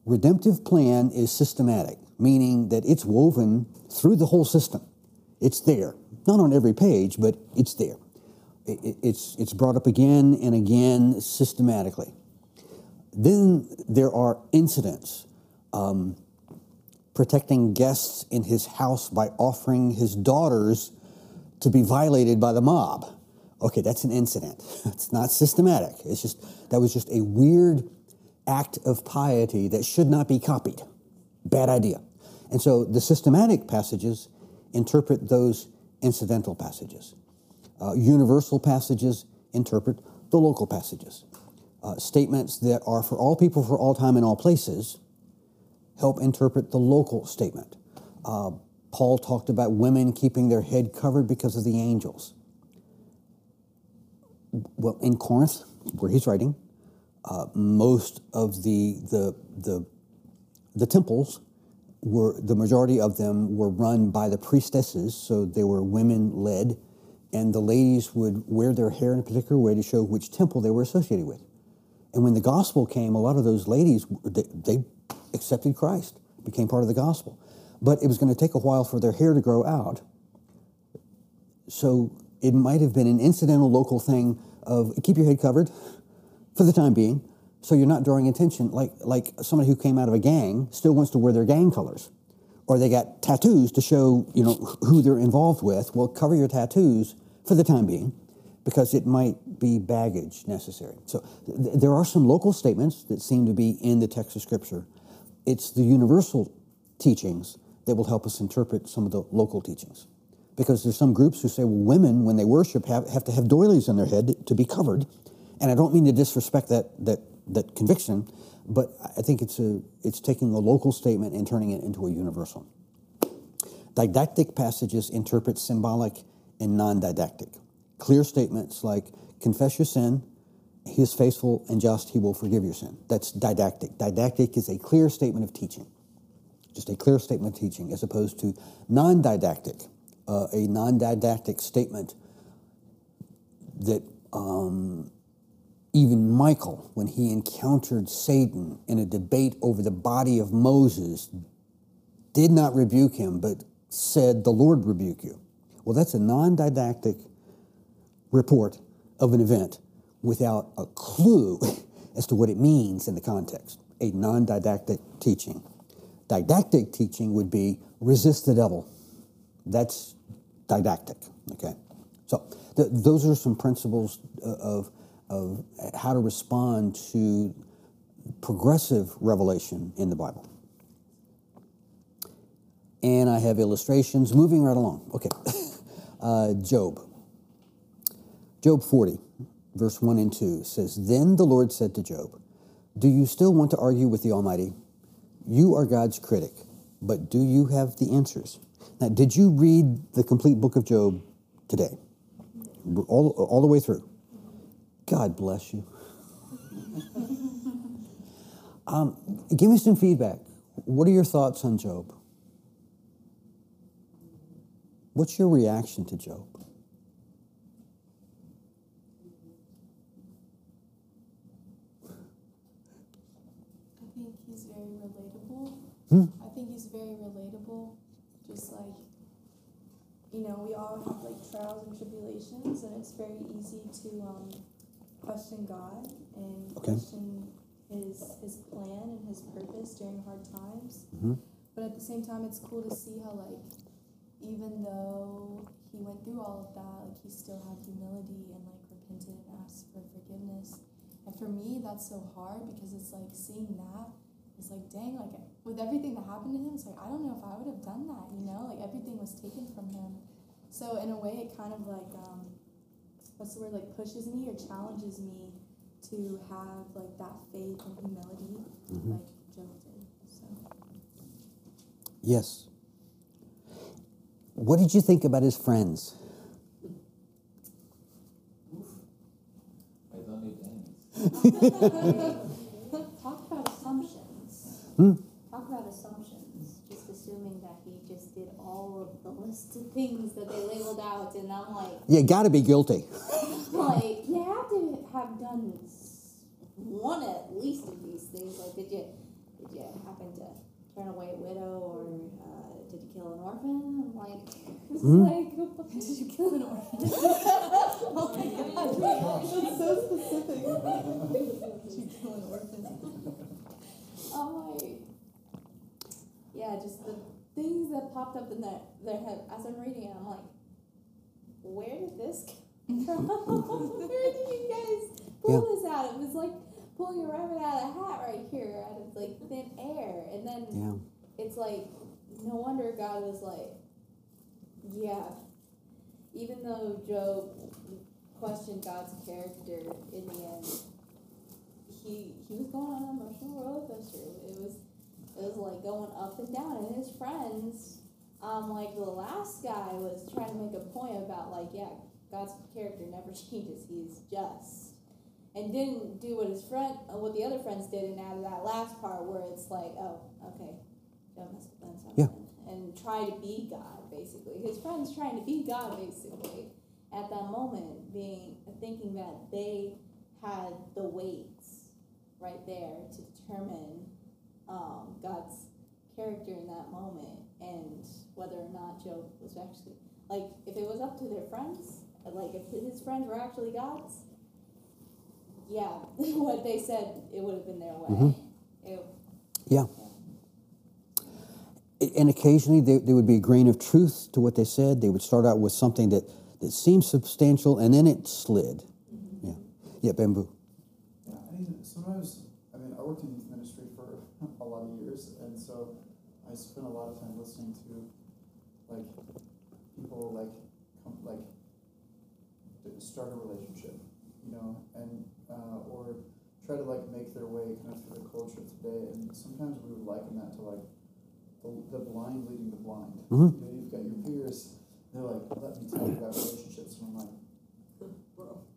Redemptive plan is systematic, meaning that it's woven through the whole system. It's there, not on every page, but it's there. It- it- It's, it's brought up again and again systematically. Then there are incidents. Um, protecting guests in his house by offering his daughters to be violated by the mob. Okay, that's an incident. It's not systematic. It's just that was just a weird act of piety that should not be copied. Bad idea. And so the systematic passages interpret those incidental passages. Uh, universal passages interpret the local passages. Uh, statements that are for all people, for all time, and all places help interpret the local statement. Uh, Paul talked about women keeping their head covered because of the angels. Well, in Corinth, where he's writing, uh, most of the, the, the, the temples were, the majority of them were run by the priestesses, so they were women led, and the ladies would wear their hair in a particular way to show which temple they were associated with. And when the gospel came, a lot of those ladies, they, they accepted Christ, became part of the gospel. But it was going to take a while for their hair to grow out. So it might have been an incidental local thing of keep your head covered for the time being, so you're not drawing attention. Like, like somebody who came out of a gang still wants to wear their gang colors. Or they got tattoos to show, you know, who they're involved with. Well, cover your tattoos for the time being because it might be baggage necessary. So th- there are some local statements that seem to be in the text of Scripture. It's the universal teachings that will help us interpret some of the local teachings. Because there's some groups who say, well, women, when they worship, have, have to have doilies on their head to be covered. And I don't mean to disrespect that, that, that conviction, but I think it's, a, it's taking a local statement and turning it into a universal. Didactic passages interpret symbolic and non didactic. Clear statements like, confess your sin, he is faithful and just, he will forgive your sin. That's didactic. Didactic is a clear statement of teaching, just a clear statement of teaching, as opposed to non didactic, uh, a non didactic statement that um, even Michael, when he encountered Satan in a debate over the body of Moses, did not rebuke him, but said, The Lord rebuke you. Well, that's a non didactic report of an event without a clue as to what it means in the context. A non didactic teaching. Didactic teaching would be resist the devil. That's didactic, okay? So th- those are some principles uh, of, of how to respond to progressive revelation in the Bible. And I have illustrations moving right along. Okay. Uh, Job. Job 40, verse 1 and 2 says, Then the Lord said to Job, Do you still want to argue with the Almighty? You are God's critic, but do you have the answers? Now, did you read the complete book of Job today? All, all the way through? God bless you. um, give me some feedback. What are your thoughts on Job? What's your reaction to Job? I think he's very relatable. Hmm? I think he's very relatable. Just like, you know, we all have like trials and tribulations, and it's very easy to um, question God and Okay. question his his plan and his purpose during hard times. Mhm. But at the same time, it's cool to see how like, even though he went through all of that, like he still had humility and like repented and asked for forgiveness. And for me, that's so hard because it's like seeing that it's like, dang, like with everything that happened to him, it's like, I don't know if I would have done that, you know? Like everything was taken from him. So in a way, it kind of like um, what's the word? Like pushes me or challenges me to have like that faith and humility, like Job did. So Yes. What did you think about his friends? I don't need any. Talk about assumptions. Hmm? Talk about assumptions. Just assuming that he just did all of the list of things that they labeled out, and I'm like, You got to be guilty. like you have to have done s- one at least of these things. Like, did you did you happen to turn away a widow, or uh, did you kill an orphan? I'm like, it's Hmm? like, did you kill an orphan? oh my god. That's so specific. did you kill an orphan? Oh my. yeah, just the things that popped up in their, their head as I'm reading it. I'm like, where did this come from? where did you guys pull Yeah. this out? It was like pulling a rabbit out of a hat right here, out of like thin air. And then Yeah. it's like, no wonder God was like, yeah. Even though Job questioned God's character in the end, he he was going on an emotional roller coaster. It was it was like going up and down, and his friends, um, like the last guy was trying to make a point about like, yeah, God's character never changes. He's just, and didn't do what his friend, uh, what the other friends did, and added that last part where it's like, oh, okay, Yeah. And try to be God, basically. His friends trying to be God, basically, at that moment, being thinking that they had the weights right there to determine um, God's character in that moment and whether or not Job was actually like if it was up to their friends, like if his friends were actually gods, yeah, what they said it would have been their way. It, Yeah. A- And occasionally there, there would be a grain of truth to what they said. They would start out with something that, that seemed substantial and then it slid. Yeah. Yeah, bamboo. Yeah, I mean, sometimes, I mean, I worked in youth ministry for a lot of years, and so I spent a lot of time listening to, like, people, like, come, like, start a relationship, you know, and, uh, or try to, like, make their way kind of through the culture today, and sometimes we would liken that to, like, the, the blind leading the blind. Mhm. You know, you've got your peers, they're like, let me tell you about relationships, and I'm like,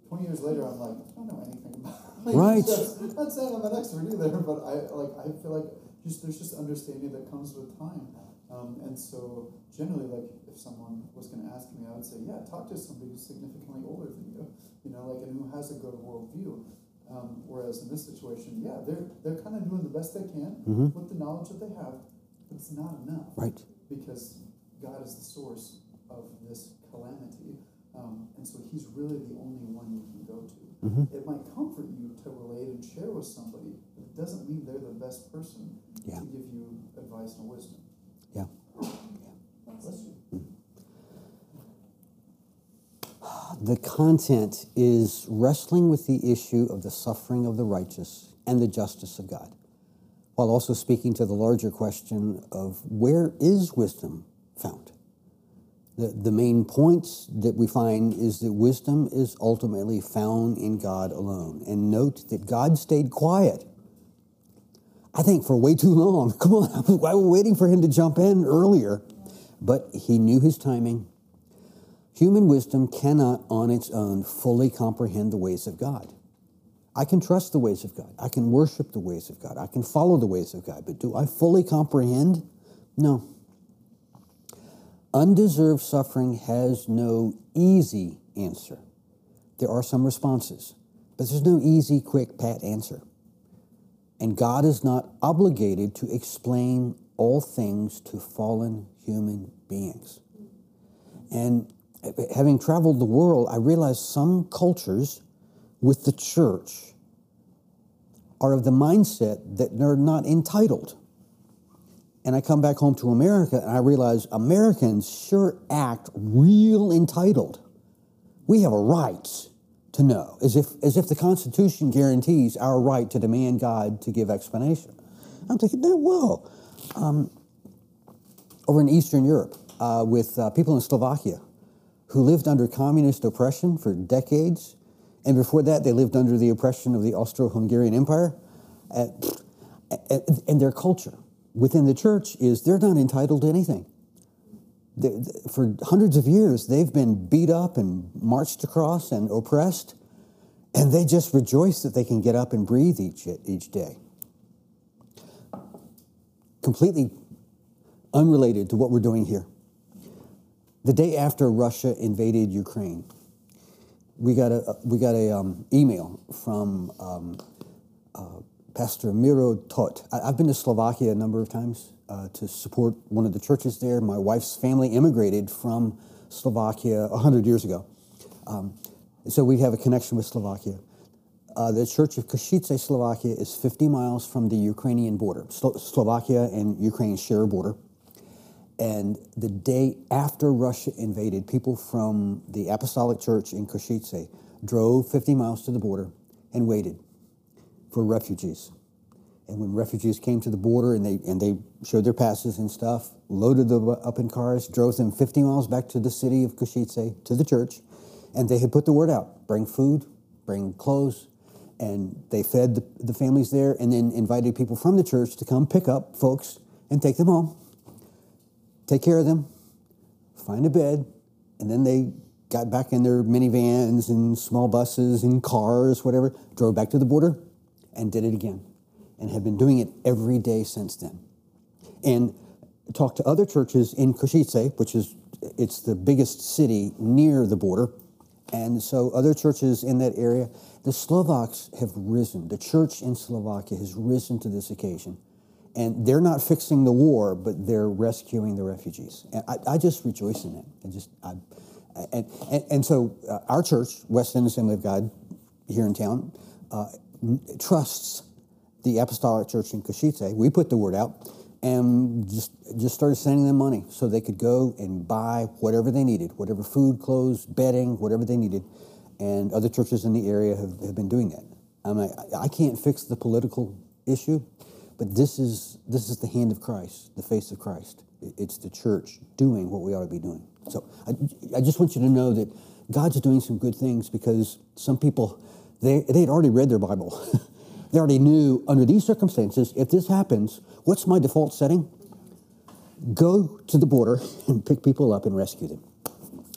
Twenty years later, I'm like, I don't know anything about Right. relationships. Not saying I'm an expert either, but I like I feel like just there's just understanding that comes with time. Um, and so generally, like if someone was going to ask me, I would say, yeah, talk to somebody who's significantly older than you, you know, like and who has a good worldview. Um, whereas in this situation, yeah, they're they're kind of doing the best they can Mhm. with the knowledge that they have, it's not enough Right. because God is the source of this calamity. Um, and so he's really the only one you can go to. Mhm. It might comfort you to relate and share with somebody, but it doesn't mean they're the best person Yeah. to give you advice and wisdom. Yeah. Bless you. The content is wrestling with the issue of the suffering of the righteous and the justice of God, while also speaking to the larger question of where is wisdom found? The, the main points that we find is that wisdom is ultimately found in God alone. And note that God stayed quiet, I think, for way too long. Come on, I was waiting for him to jump in earlier. But he knew his timing. Human wisdom cannot on its own fully comprehend the ways of God. I can trust the ways of God. I can worship the ways of God. I can follow the ways of God. But do I fully comprehend? No. Undeserved suffering has no easy answer. There are some responses, but there's no easy, quick, pat answer. And God is not obligated to explain all things to fallen human beings. And having traveled the world, I realized some cultures with the church are of the mindset that they're not entitled. And I come back home to America and I realize Americans sure act real entitled. We have a right to know, as if, as if the Constitution guarantees our right to demand God to give explanation. I'm thinking, no, whoa. Um, over in Eastern Europe, uh, with uh, people in Slovakia, who lived under communist oppression for decades. And before that, they lived under the oppression of the Austro Hungarian Empire. And, their culture within the church is they're not entitled to anything. For hundreds of years, they've been beat up and marched across and oppressed, and they just rejoice that they can get up and breathe each, each day. Completely unrelated to what we're doing here. The day after Russia invaded Ukraine, we got a we got a um, email from um, uh, Pastor Miro Tot. I, I've been to Slovakia a number of times uh, to support one of the churches there. My wife's family immigrated from Slovakia hundred years ago, um, so we have a connection with Slovakia. Uh, the Church of Košice, Slovakia, is 50 miles from the Ukrainian border. Slo- Slovakia and Ukraine share a border. And the day after Russia invaded, people from the Apostolic Church in Košice drove 50 miles to the border and waited for refugees. And when refugees came to the border and they, and they showed their passes and stuff, loaded them up in cars, drove them 50 miles back to the city of Košice, to the church, and they had put the word out bring food, bring clothes, and they fed the, the families there and then invited people from the church to come pick up folks and take them home take care of them, find a bed, and then they got back in their minivans and small buses and cars, whatever, drove back to the border and did it again and have been doing it every day since then. And talked to other churches in Košice, which is it's the biggest city near the border. And so other churches in that area, the Slovaks have risen. The church in Slovakia has risen to this occasion and they're not fixing the war, but they're rescuing the refugees. And I, I just rejoice in that. And just, I, and, and, and so uh, our church, West End Assembly of God, here in town, uh, trusts the Apostolic Church in Košice. We put the word out and just just started sending them money so they could go and buy whatever they needed, whatever food, clothes, bedding, whatever they needed. And other churches in the area have, have been doing that. I'm like, I can't fix the political issue, but this is this is the hand of Christ, the face of Christ. It's the church doing what we ought to be doing. So I, I just want you to know that God's doing some good things because some people they they had already read their Bible. they already knew under these circumstances, if this happens, what's my default setting? Go to the border and pick people up and rescue them.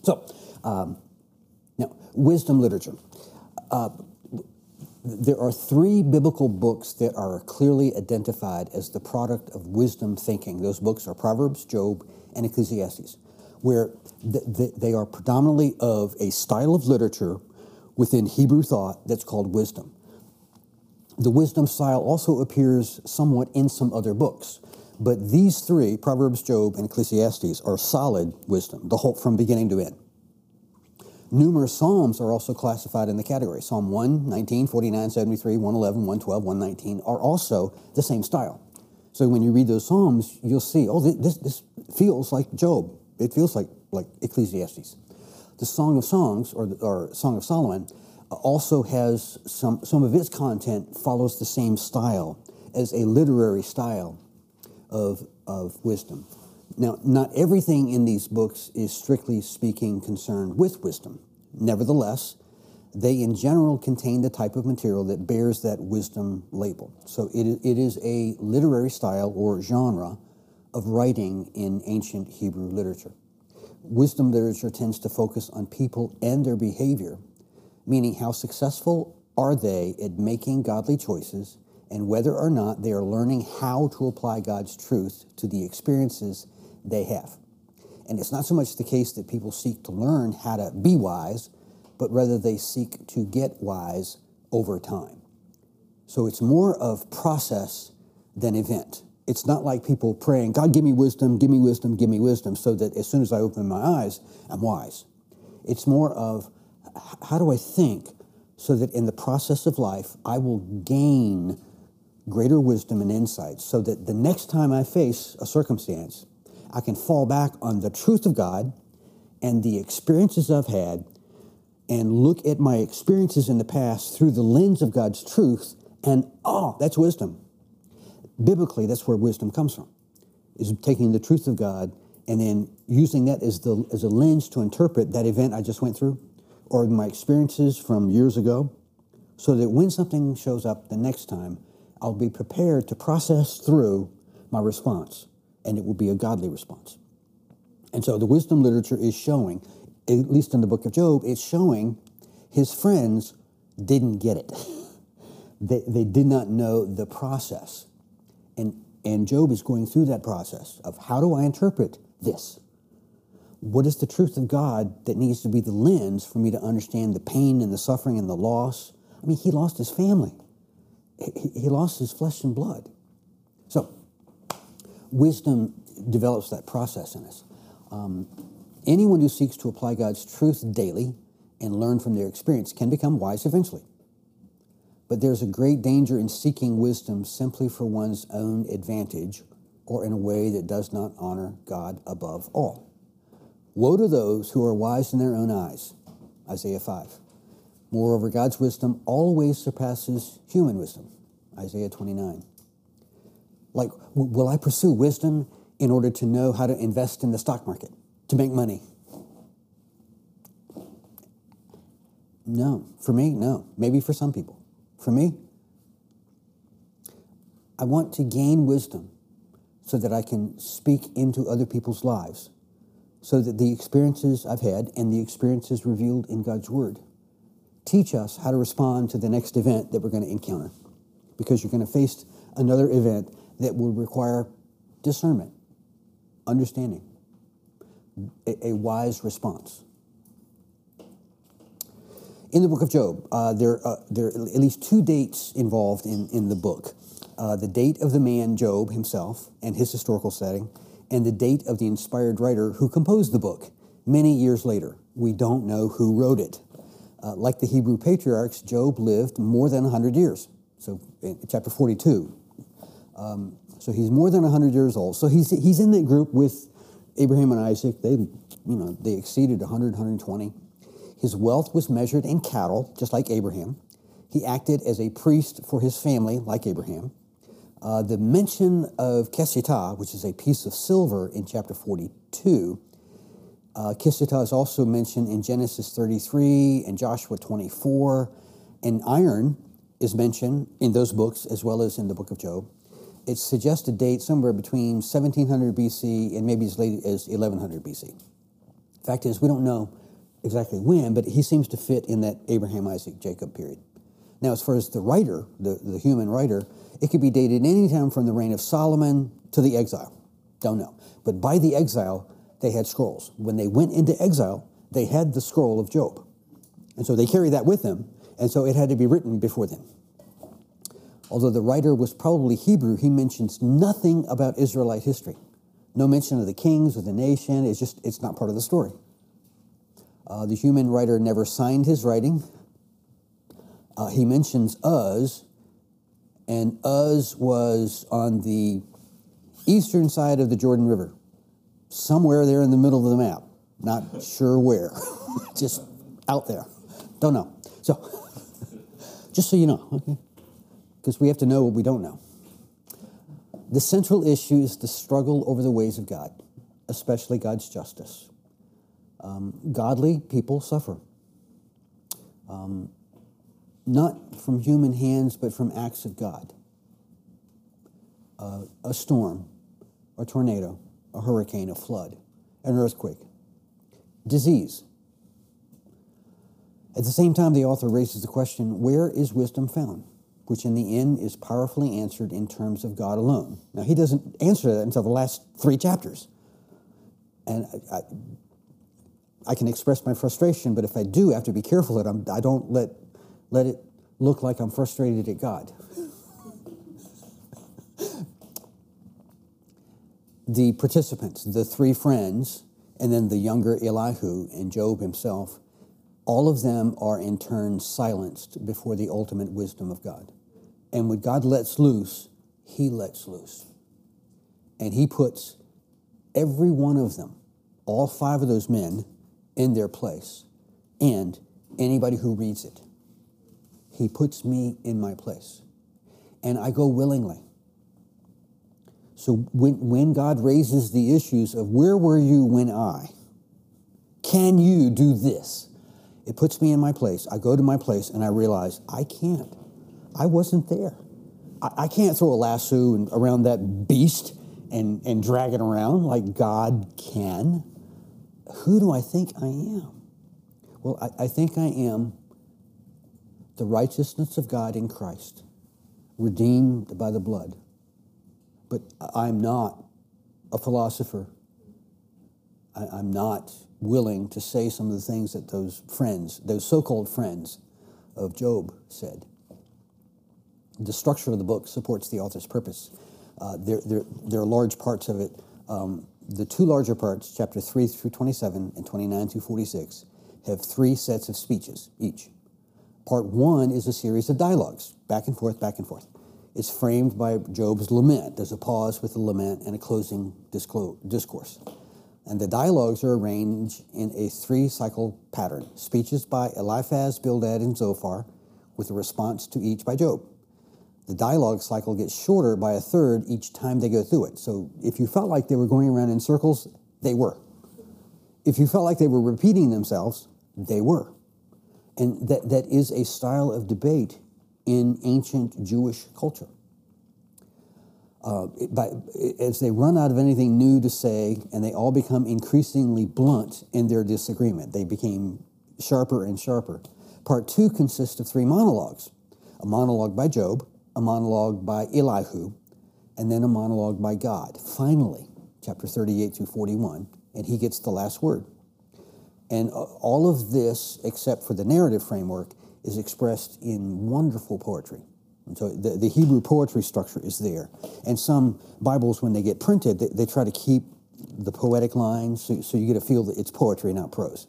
So um, now, wisdom literature there are three biblical books that are clearly identified as the product of wisdom thinking. Those books are Proverbs, Job, and Ecclesiastes, where th- th- they are predominantly of a style of literature within Hebrew thought that's called wisdom. The wisdom style also appears somewhat in some other books, but these three, Proverbs, Job, and Ecclesiastes, are solid wisdom, the whole from beginning to end. Numerous Psalms are also classified in the category. Psalm 1, 19, 49, 73, 111, 112, 119 are also the same style. So when you read those Psalms, you'll see, oh, this, this feels like Job. It feels like, like Ecclesiastes. The Song of Songs, or, or Song of Solomon, uh, also has some, some of its content follows the same style as a literary style of, of wisdom. Now, not everything in these books is strictly speaking concerned with wisdom. Nevertheless, they in general contain the type of material that bears that wisdom label. So it, it is a literary style or genre of writing in ancient Hebrew literature. Wisdom literature tends to focus on people and their behavior, meaning how successful are they at making godly choices and whether or not they are learning how to apply God's truth to the experiences they have. And it's not so much the case that people seek to learn how to be wise, but rather they seek to get wise over time. So it's more of process than event. It's not like people praying, God, give me wisdom, give me wisdom, give me wisdom, so that as soon as I open my eyes, I'm wise. It's more of how do I think so that in the process of life, I will gain greater wisdom and insight so that the next time I face a circumstance, I can fall back on the truth of God and the experiences I've had and look at my experiences in the past through the lens of God's truth and oh, that's wisdom. Biblically, that's where wisdom comes from. Is taking the truth of God and then using that as the as a lens to interpret that event I just went through, or my experiences from years ago, so that when something shows up the next time, I'll be prepared to process through my response, and it will be a godly response. And so the wisdom literature is showing, at least in the book of Job, it's showing his friends didn't get it. they, they did not know the process. And, and Job is going through that process of how do I interpret this? What is the truth of God that needs to be the lens for me to understand the pain and the suffering and the loss? I mean, he lost his family, he, he lost his flesh and blood. So, wisdom develops that process in us. Um, anyone who seeks to apply God's truth daily and learn from their experience can become wise eventually. But there's a great danger in seeking wisdom simply for one's own advantage or in a way that does not honor God above all. Woe to those who are wise in their own eyes. Isaiah 5. Moreover, God's wisdom always surpasses human wisdom. Isaiah 29. Like, will I pursue wisdom in order to know how to invest in the stock market, to make money? No. For me, no. Maybe for some people. For me, I want to gain wisdom so that I can speak into other people's lives, so that the experiences I've had and the experiences revealed in God's Word teach us how to respond to the next event that we're going to encounter. Because you're going to face another event that will require discernment, understanding, a, a wise response. In the book of Job, uh, there, uh, there are at least two dates involved in, in the book uh, the date of the man, Job himself, and his historical setting, and the date of the inspired writer who composed the book many years later. We don't know who wrote it. Uh, like the Hebrew patriarchs, Job lived more than 100 years. So, in chapter 42. Um, so he's more than 100 years old. So he's, he's in that group with Abraham and Isaac. They, you know, they exceeded 100, 120. His wealth was measured in cattle, just like Abraham. He acted as a priest for his family, like Abraham. Uh, the mention of Kesita, which is a piece of silver in chapter 42, uh, is also mentioned in Genesis 33 and Joshua 24, and iron is mentioned in those books as well as in the book of Job. It suggests a date somewhere between 1700 BC and maybe as late as 1100 BC. Fact is, we don't know exactly when, but he seems to fit in that Abraham, Isaac, Jacob period. Now, as far as the writer, the, the human writer, it could be dated any time from the reign of Solomon to the exile. Don't know. But by the exile, they had scrolls. When they went into exile, they had the scroll of Job. And so they carried that with them, and so it had to be written before them. Although the writer was probably Hebrew, he mentions nothing about Israelite history. No mention of the kings or the nation. It's just, it's not part of the story. Uh, the human writer never signed his writing. Uh, he mentions Uz, and Uz was on the eastern side of the Jordan River, somewhere there in the middle of the map. Not sure where, just out there. Don't know. So, just so you know, okay? Because we have to know what we don't know. The central issue is the struggle over the ways of God, especially God's justice. Um, godly people suffer. Um, not from human hands, but from acts of God. Uh, a storm, a tornado, a hurricane, a flood, an earthquake, disease. At the same time, the author raises the question where is wisdom found? Which in the end is powerfully answered in terms of God alone. Now, he doesn't answer that until the last three chapters. And I, I, I can express my frustration, but if I do, I have to be careful that I'm, I don't let let it look like I'm frustrated at God. the participants, the three friends, and then the younger Elihu and Job himself, all of them are in turn silenced before the ultimate wisdom of God. And when God lets loose, he lets loose. And he puts every one of them, all five of those men, in their place. And anybody who reads it. He puts me in my place. And I go willingly. So when, when God raises the issues of where were you when I, can you do this? It puts me in my place. I go to my place and I realize I can't. I wasn't there. I, I can't throw a lasso and, around that beast and, and drag it around like God can. Who do I think I am? Well, I, I think I am the righteousness of God in Christ, redeemed by the blood. But I'm not a philosopher. I, I'm not willing to say some of the things that those friends, those so called friends of Job, said. The structure of the book supports the author's purpose. Uh, there, there, there are large parts of it. Um, the two larger parts, chapter 3 through 27 and 29 through 46, have three sets of speeches each. Part one is a series of dialogues, back and forth, back and forth. It's framed by Job's lament. There's a pause with the lament and a closing discourse. And the dialogues are arranged in a three cycle pattern speeches by Eliphaz, Bildad, and Zophar, with a response to each by Job. The dialogue cycle gets shorter by a third each time they go through it. So if you felt like they were going around in circles, they were. If you felt like they were repeating themselves, they were. And that, that is a style of debate in ancient Jewish culture. Uh, by, as they run out of anything new to say, and they all become increasingly blunt in their disagreement, they became sharper and sharper. Part two consists of three monologues a monologue by Job, a monologue by Elihu, and then a monologue by God. Finally, chapter 38 through 41, and he gets the last word. And all of this, except for the narrative framework, is expressed in wonderful poetry. And so the, the Hebrew poetry structure is there. And some Bibles, when they get printed, they, they try to keep the poetic lines so, so you get a feel that it's poetry, not prose.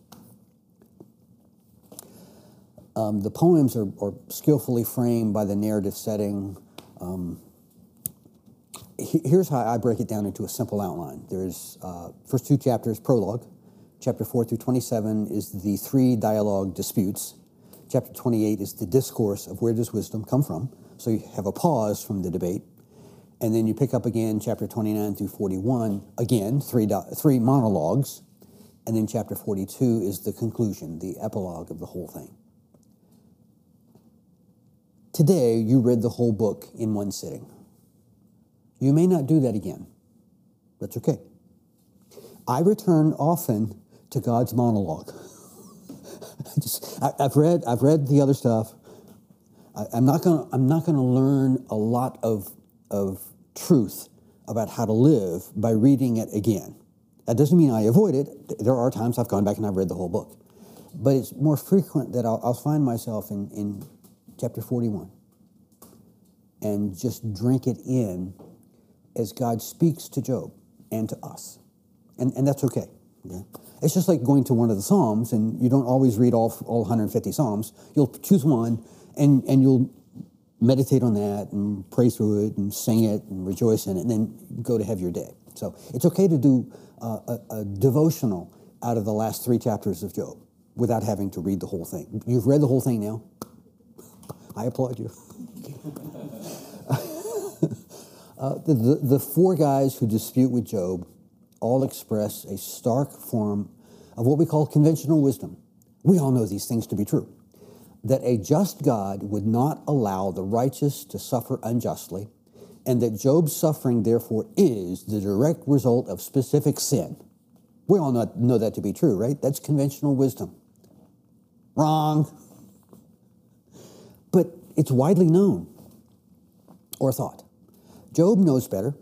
Um, the poems are, are, skillfully framed by the narrative setting. Um, he, here's how I break it down into a simple outline. There's uh, first two chapters, prologue. Chapter 4 through 27 is the three dialogue disputes. Chapter 28 is the discourse of where does wisdom come from. So you have a pause from the debate. And then you pick up again chapter 29 through 41, again, three, three monologues. And then chapter 42 is the conclusion, the epilogue of the whole thing. Today, you read the whole book in one sitting. You may not do that again. That's okay. I return often to God's monologue. Just, I, have read, I've read the other stuff. I, am not gonna, I'm not gonna learn a lot of, of truth about how to live by reading it again. That doesn't mean I avoid it. There are times I've gone back and I've read the whole book. But it's more frequent that I'll, I'll find myself in, in chapter 41 and just drink it in as God speaks to Job and to us. And, and that's okay. okay. It's just like going to one of the Psalms, and you don't always read all, all 150 Psalms. You'll choose one, and, and you'll meditate on that and pray through it and sing it and rejoice in it, and then go to have your day. So it's okay to do uh, a, a devotional out of the last three chapters of Job without having to read the whole thing. You've read the whole thing now. I applaud you. uh, the, the, the four guys who dispute with Job all express a stark form of what we call conventional wisdom. We all know these things to be true. That a just God would not allow the righteous to suffer unjustly, and that Job's suffering, therefore, is the direct result of specific sin. We all know, that to be true, right? That's conventional wisdom. Wrong. But it's widely known or thought. Job knows better.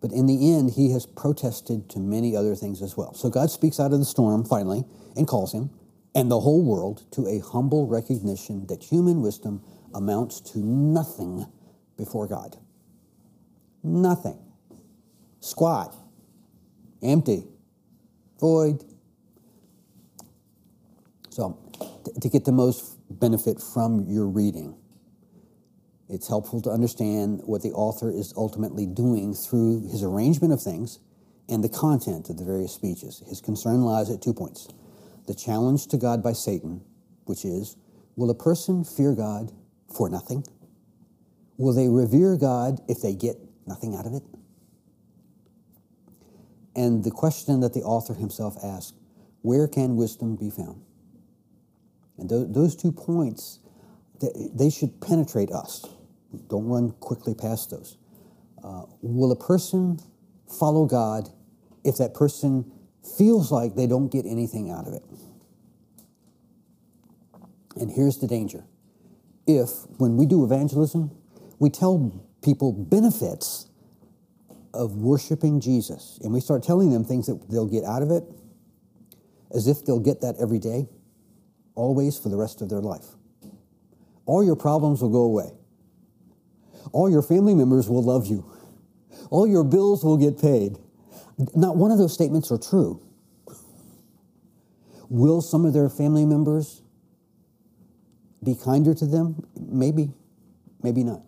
But in the end, he has protested to many other things as well. So God speaks out of the storm finally and calls him and the whole world to a humble recognition that human wisdom amounts to nothing before God. Nothing. Squat. Empty. Void. So, to get the most benefit from your reading, it's helpful to understand what the author is ultimately doing through his arrangement of things and the content of the various speeches. His concern lies at two points the challenge to God by Satan, which is will a person fear God for nothing? Will they revere God if they get nothing out of it? and the question that the author himself asks where can wisdom be found? And tho- those two points, they, they should penetrate us. Don't run quickly past those. Uh, will a person follow God if that person feels like they don't get anything out of it? And here's the danger. If, when we do evangelism, we tell people benefits of worshiping Jesus, and we start telling them things that they'll get out of it, as if they'll get that every day, always for the rest of their life. All your problems will go away. All your family members will love you. All your bills will get paid. Not one of those statements are true. Will some of their family members be kinder to them? Maybe, maybe not.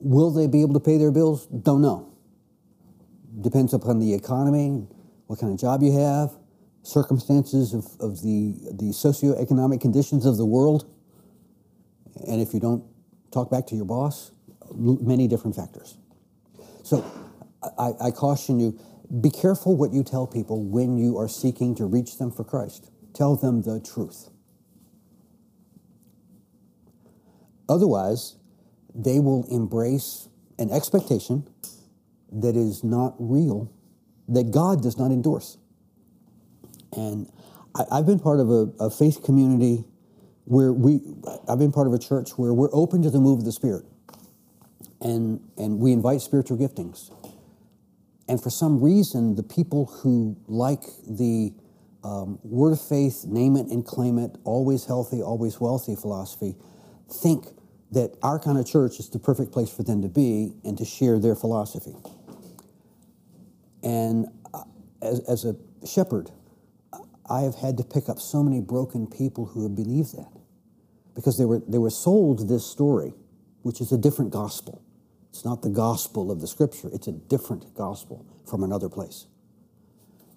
Will they be able to pay their bills? Don't know. Depends upon the economy, what kind of job you have, circumstances of, of the, the socioeconomic conditions of the world. And if you don't talk back to your boss, many different factors. So I, I caution you be careful what you tell people when you are seeking to reach them for Christ. Tell them the truth. Otherwise, they will embrace an expectation that is not real, that God does not endorse. And I, have been part of a, a, faith community where we, I've been part of a church where we're open to the move of the Spirit. And, and we invite spiritual giftings. And for some reason, the people who like the um, word of faith, name it and claim it, always healthy, always wealthy philosophy, think that our kind of church is the perfect place for them to be and to share their philosophy. And uh, as, as a shepherd, I have had to pick up so many broken people who have believed that because they were, they were sold this story, which is a different gospel. It's not the gospel of the scripture, it's a different gospel from another place.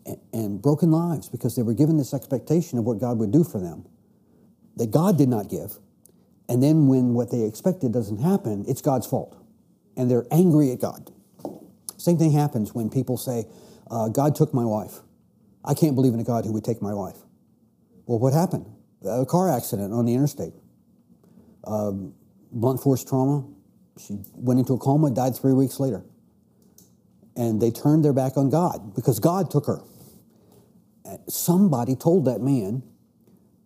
And, and broken lives because they were given this expectation of what God would do for them that God did not give. And then when what they expected doesn't happen, it's God's fault. And they're angry at God. Same thing happens when people say, uh, God took my wife. I can't believe in a God who would take my wife. Well, what happened? A car accident on the interstate. Um, blunt force trauma. She went into a coma, died three weeks later. And they turned their back on God because God took her. Somebody told that man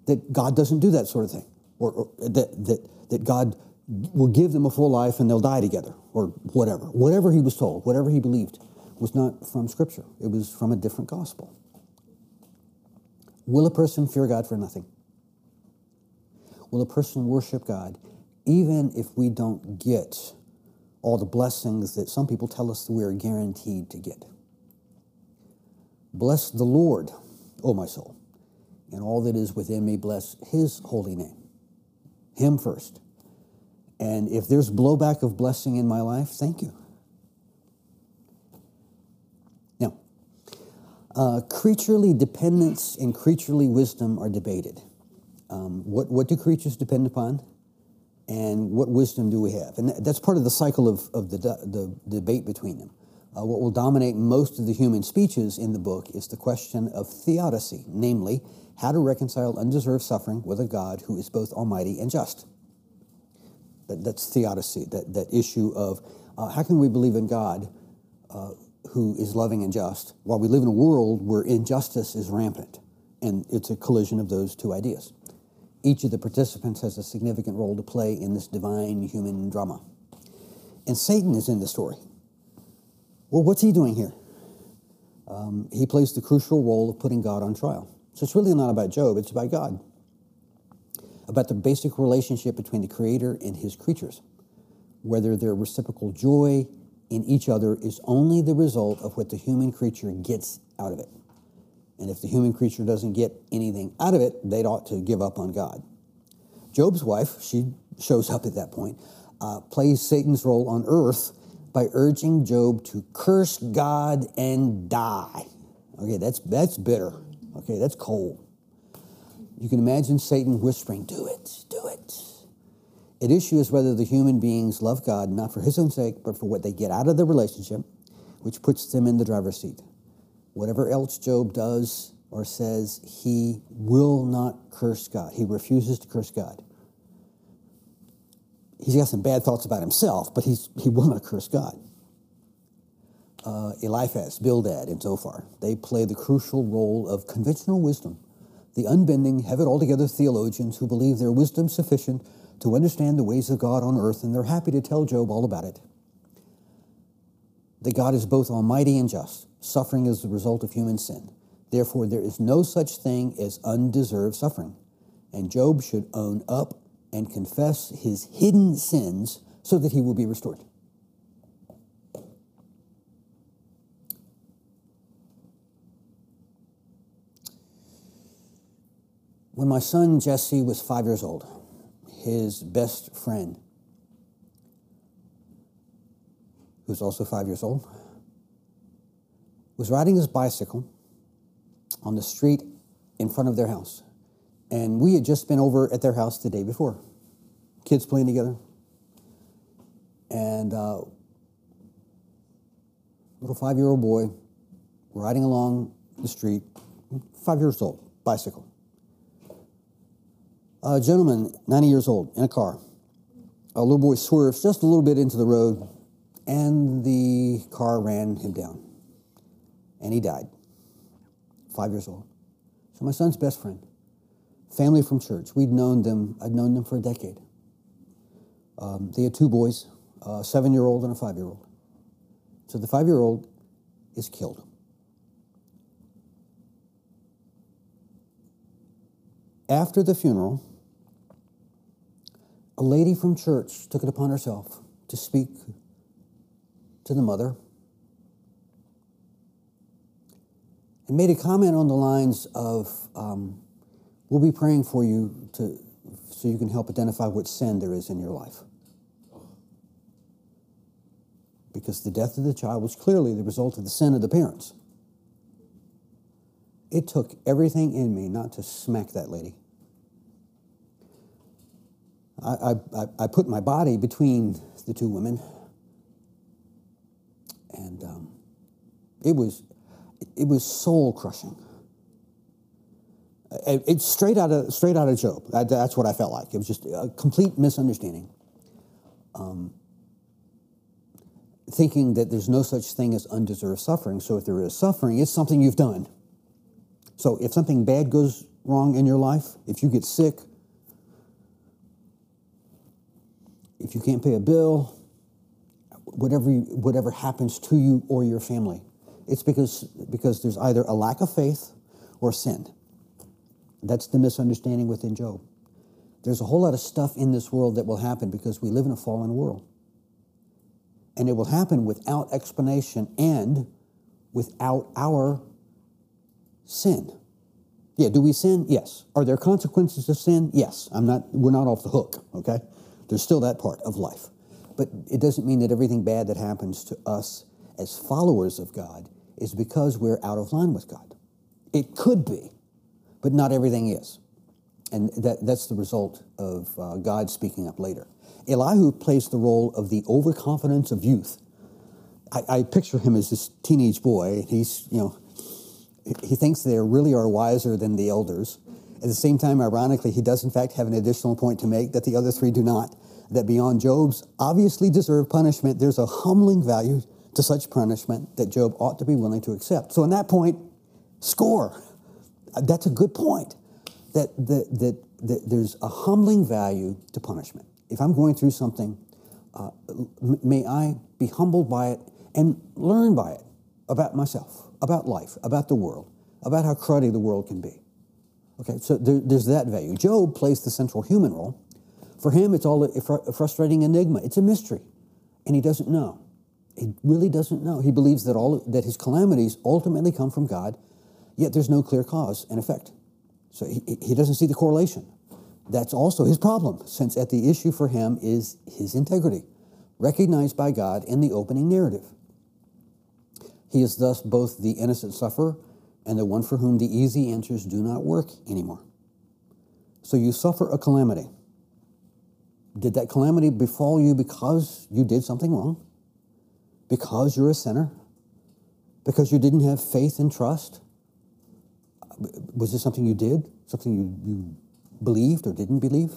that God doesn't do that sort of thing, or, or that, that, that God will give them a full life and they'll die together, or whatever. Whatever he was told, whatever he believed, was not from Scripture. It was from a different gospel. Will a person fear God for nothing? Will a person worship God even if we don't get all the blessings that some people tell us that we are guaranteed to get? Bless the Lord, O my soul, and all that is within me, bless his holy name. Him first. And if there's blowback of blessing in my life, thank you. Now, uh, creaturely dependence and creaturely wisdom are debated. Um, what, what do creatures depend upon? And what wisdom do we have? And that's part of the cycle of, of the, the debate between them. Uh, what will dominate most of the human speeches in the book is the question of theodicy, namely, how to reconcile undeserved suffering with a God who is both almighty and just. That, that's theodicy, that, that issue of uh, how can we believe in God uh, who is loving and just, while we live in a world where injustice is rampant. And it's a collision of those two ideas. Each of the participants has a significant role to play in this divine human drama. And Satan is in the story. Well, what's he doing here? Um, he plays the crucial role of putting God on trial. So it's really not about Job, it's about God, about the basic relationship between the Creator and his creatures, whether their reciprocal joy in each other is only the result of what the human creature gets out of it. And if the human creature doesn't get anything out of it, they'd ought to give up on God. Job's wife, she shows up at that point, uh, plays Satan's role on earth by urging Job to curse God and die. Okay, that's, that's bitter. Okay, that's cold. You can imagine Satan whispering, Do it, do it. At issue is whether the human beings love God not for his own sake, but for what they get out of the relationship, which puts them in the driver's seat. Whatever else Job does or says, he will not curse God. He refuses to curse God. He's got some bad thoughts about himself, but he's, he will not curse God. Uh, Eliphaz, Bildad, and Zophar, they play the crucial role of conventional wisdom, the unbending, have it altogether theologians who believe their wisdom sufficient to understand the ways of God on earth, and they're happy to tell Job all about it. That God is both almighty and just. Suffering is the result of human sin. Therefore, there is no such thing as undeserved suffering. And Job should own up and confess his hidden sins so that he will be restored. When my son Jesse was five years old, his best friend, who's also five years old, was riding his bicycle on the street in front of their house. And we had just been over at their house the day before, kids playing together. And uh, little five year old boy riding along the street, five years old, bicycle. A gentleman, 90 years old, in a car. A little boy swerves just a little bit into the road, and the car ran him down. And he died. Five years old. So my son's best friend, family from church. We'd known them, I'd known them for a decade. Um, they had two boys, a seven year old and a five year old. So the five year old is killed. After the funeral, a lady from church took it upon herself to speak to the mother and made a comment on the lines of, um, We'll be praying for you to, so you can help identify what sin there is in your life. Because the death of the child was clearly the result of the sin of the parents. It took everything in me not to smack that lady. I, I, I put my body between the two women, and um, it was it was soul crushing. It, it's straight out of straight out of Job. That, that's what I felt like. It was just a complete misunderstanding. Um, thinking that there's no such thing as undeserved suffering. So if there is suffering, it's something you've done. So if something bad goes wrong in your life, if you get sick, if you can't pay a bill, whatever you, whatever happens to you or your family, it's because because there's either a lack of faith or sin. That's the misunderstanding within Job. There's a whole lot of stuff in this world that will happen because we live in a fallen world. And it will happen without explanation and without our sin. Yeah, do we sin? Yes. Are there consequences of sin? Yes. I'm not we're not off the hook, okay? There's still that part of life. But it doesn't mean that everything bad that happens to us as followers of God is because we're out of line with God. It could be, but not everything is. And that, that's the result of uh, God speaking up later. Elihu plays the role of the overconfidence of youth. I, I picture him as this teenage boy. He's, you know, he thinks they really are wiser than the elders. At the same time, ironically, he does in fact have an additional point to make that the other three do not. That beyond Job's obviously deserved punishment, there's a humbling value to such punishment that Job ought to be willing to accept. So, in that point, score. That's a good point. That, that, that, that there's a humbling value to punishment. If I'm going through something, uh, may I be humbled by it and learn by it about myself, about life, about the world, about how cruddy the world can be. Okay, so there, there's that value. Job plays the central human role. For him, it's all a, fr- a frustrating enigma. It's a mystery, and he doesn't know. He really doesn't know. He believes that all that his calamities ultimately come from God, yet there's no clear cause and effect. So he, he doesn't see the correlation. That's also his problem, since at the issue for him is his integrity, recognized by God in the opening narrative. He is thus both the innocent sufferer and the one for whom the easy answers do not work anymore. So you suffer a calamity. Did that calamity befall you because you did something wrong? Because you're a sinner? Because you didn't have faith and trust? Was this something you did? Something you, you believed or didn't believe?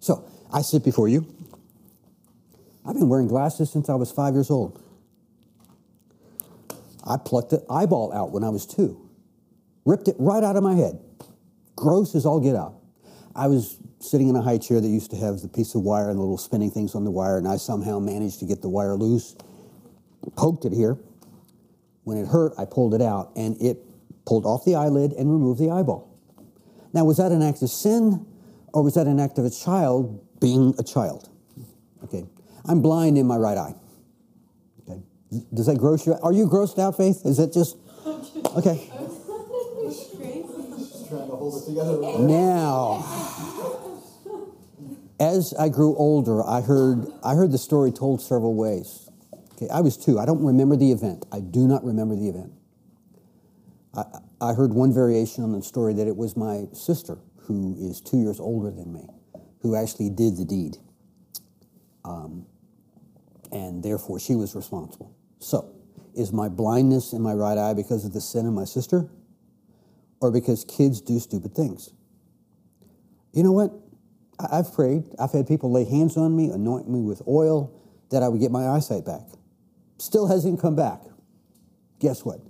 So, I sit before you. I've been wearing glasses since I was five years old. I plucked an eyeball out when I was two, ripped it right out of my head. Gross as all get out. I was sitting in a high chair that used to have the piece of wire and the little spinning things on the wire, and I somehow managed to get the wire loose, poked it here. When it hurt, I pulled it out, and it pulled off the eyelid and removed the eyeball. Now, was that an act of sin, or was that an act of a child being a child? Okay. I'm blind in my right eye. Okay. Does that gross you? Are you grossed out, Faith? Is that just. Okay. Just trying to hold it together. Now, as I grew older, I heard I heard the story told several ways. Okay, I was two. I don't remember the event. I do not remember the event. I, I heard one variation on the story that it was my sister, who is two years older than me, who actually did the deed, um, and therefore she was responsible. So, is my blindness in my right eye because of the sin of my sister, or because kids do stupid things? You know what? I've prayed. I've had people lay hands on me, anoint me with oil, that I would get my eyesight back. Still hasn't come back. Guess what?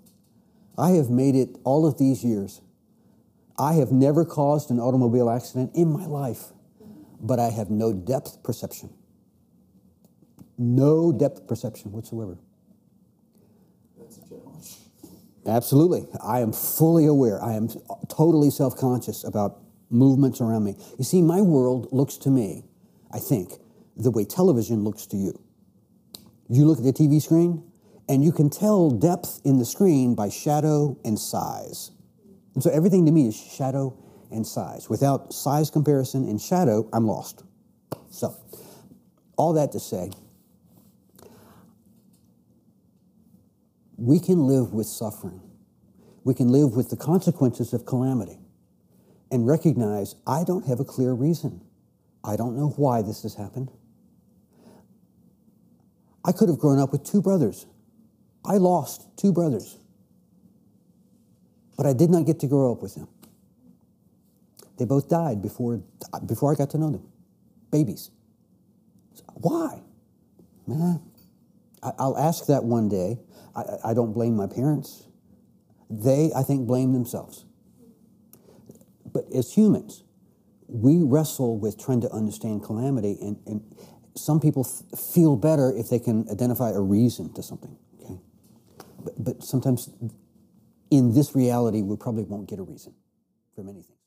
I have made it all of these years. I have never caused an automobile accident in my life, but I have no depth perception. No depth perception whatsoever. Absolutely. I am fully aware. I am totally self conscious about movements around me. You see, my world looks to me, I think, the way television looks to you. You look at the TV screen, and you can tell depth in the screen by shadow and size. And so everything to me is shadow and size. Without size comparison and shadow, I'm lost. So, all that to say, we can live with suffering. We can live with the consequences of calamity and recognize I don't have a clear reason. I don't know why this has happened. I could have grown up with two brothers. I lost two brothers. But I did not get to grow up with them. They both died before, before I got to know them. Babies. Why? Man, I'll ask that one day. I, I don't blame my parents. They, I think, blame themselves. But as humans, we wrestle with trying to understand calamity, and, and some people f- feel better if they can identify a reason to something. Okay, but, but sometimes in this reality, we probably won't get a reason from many things.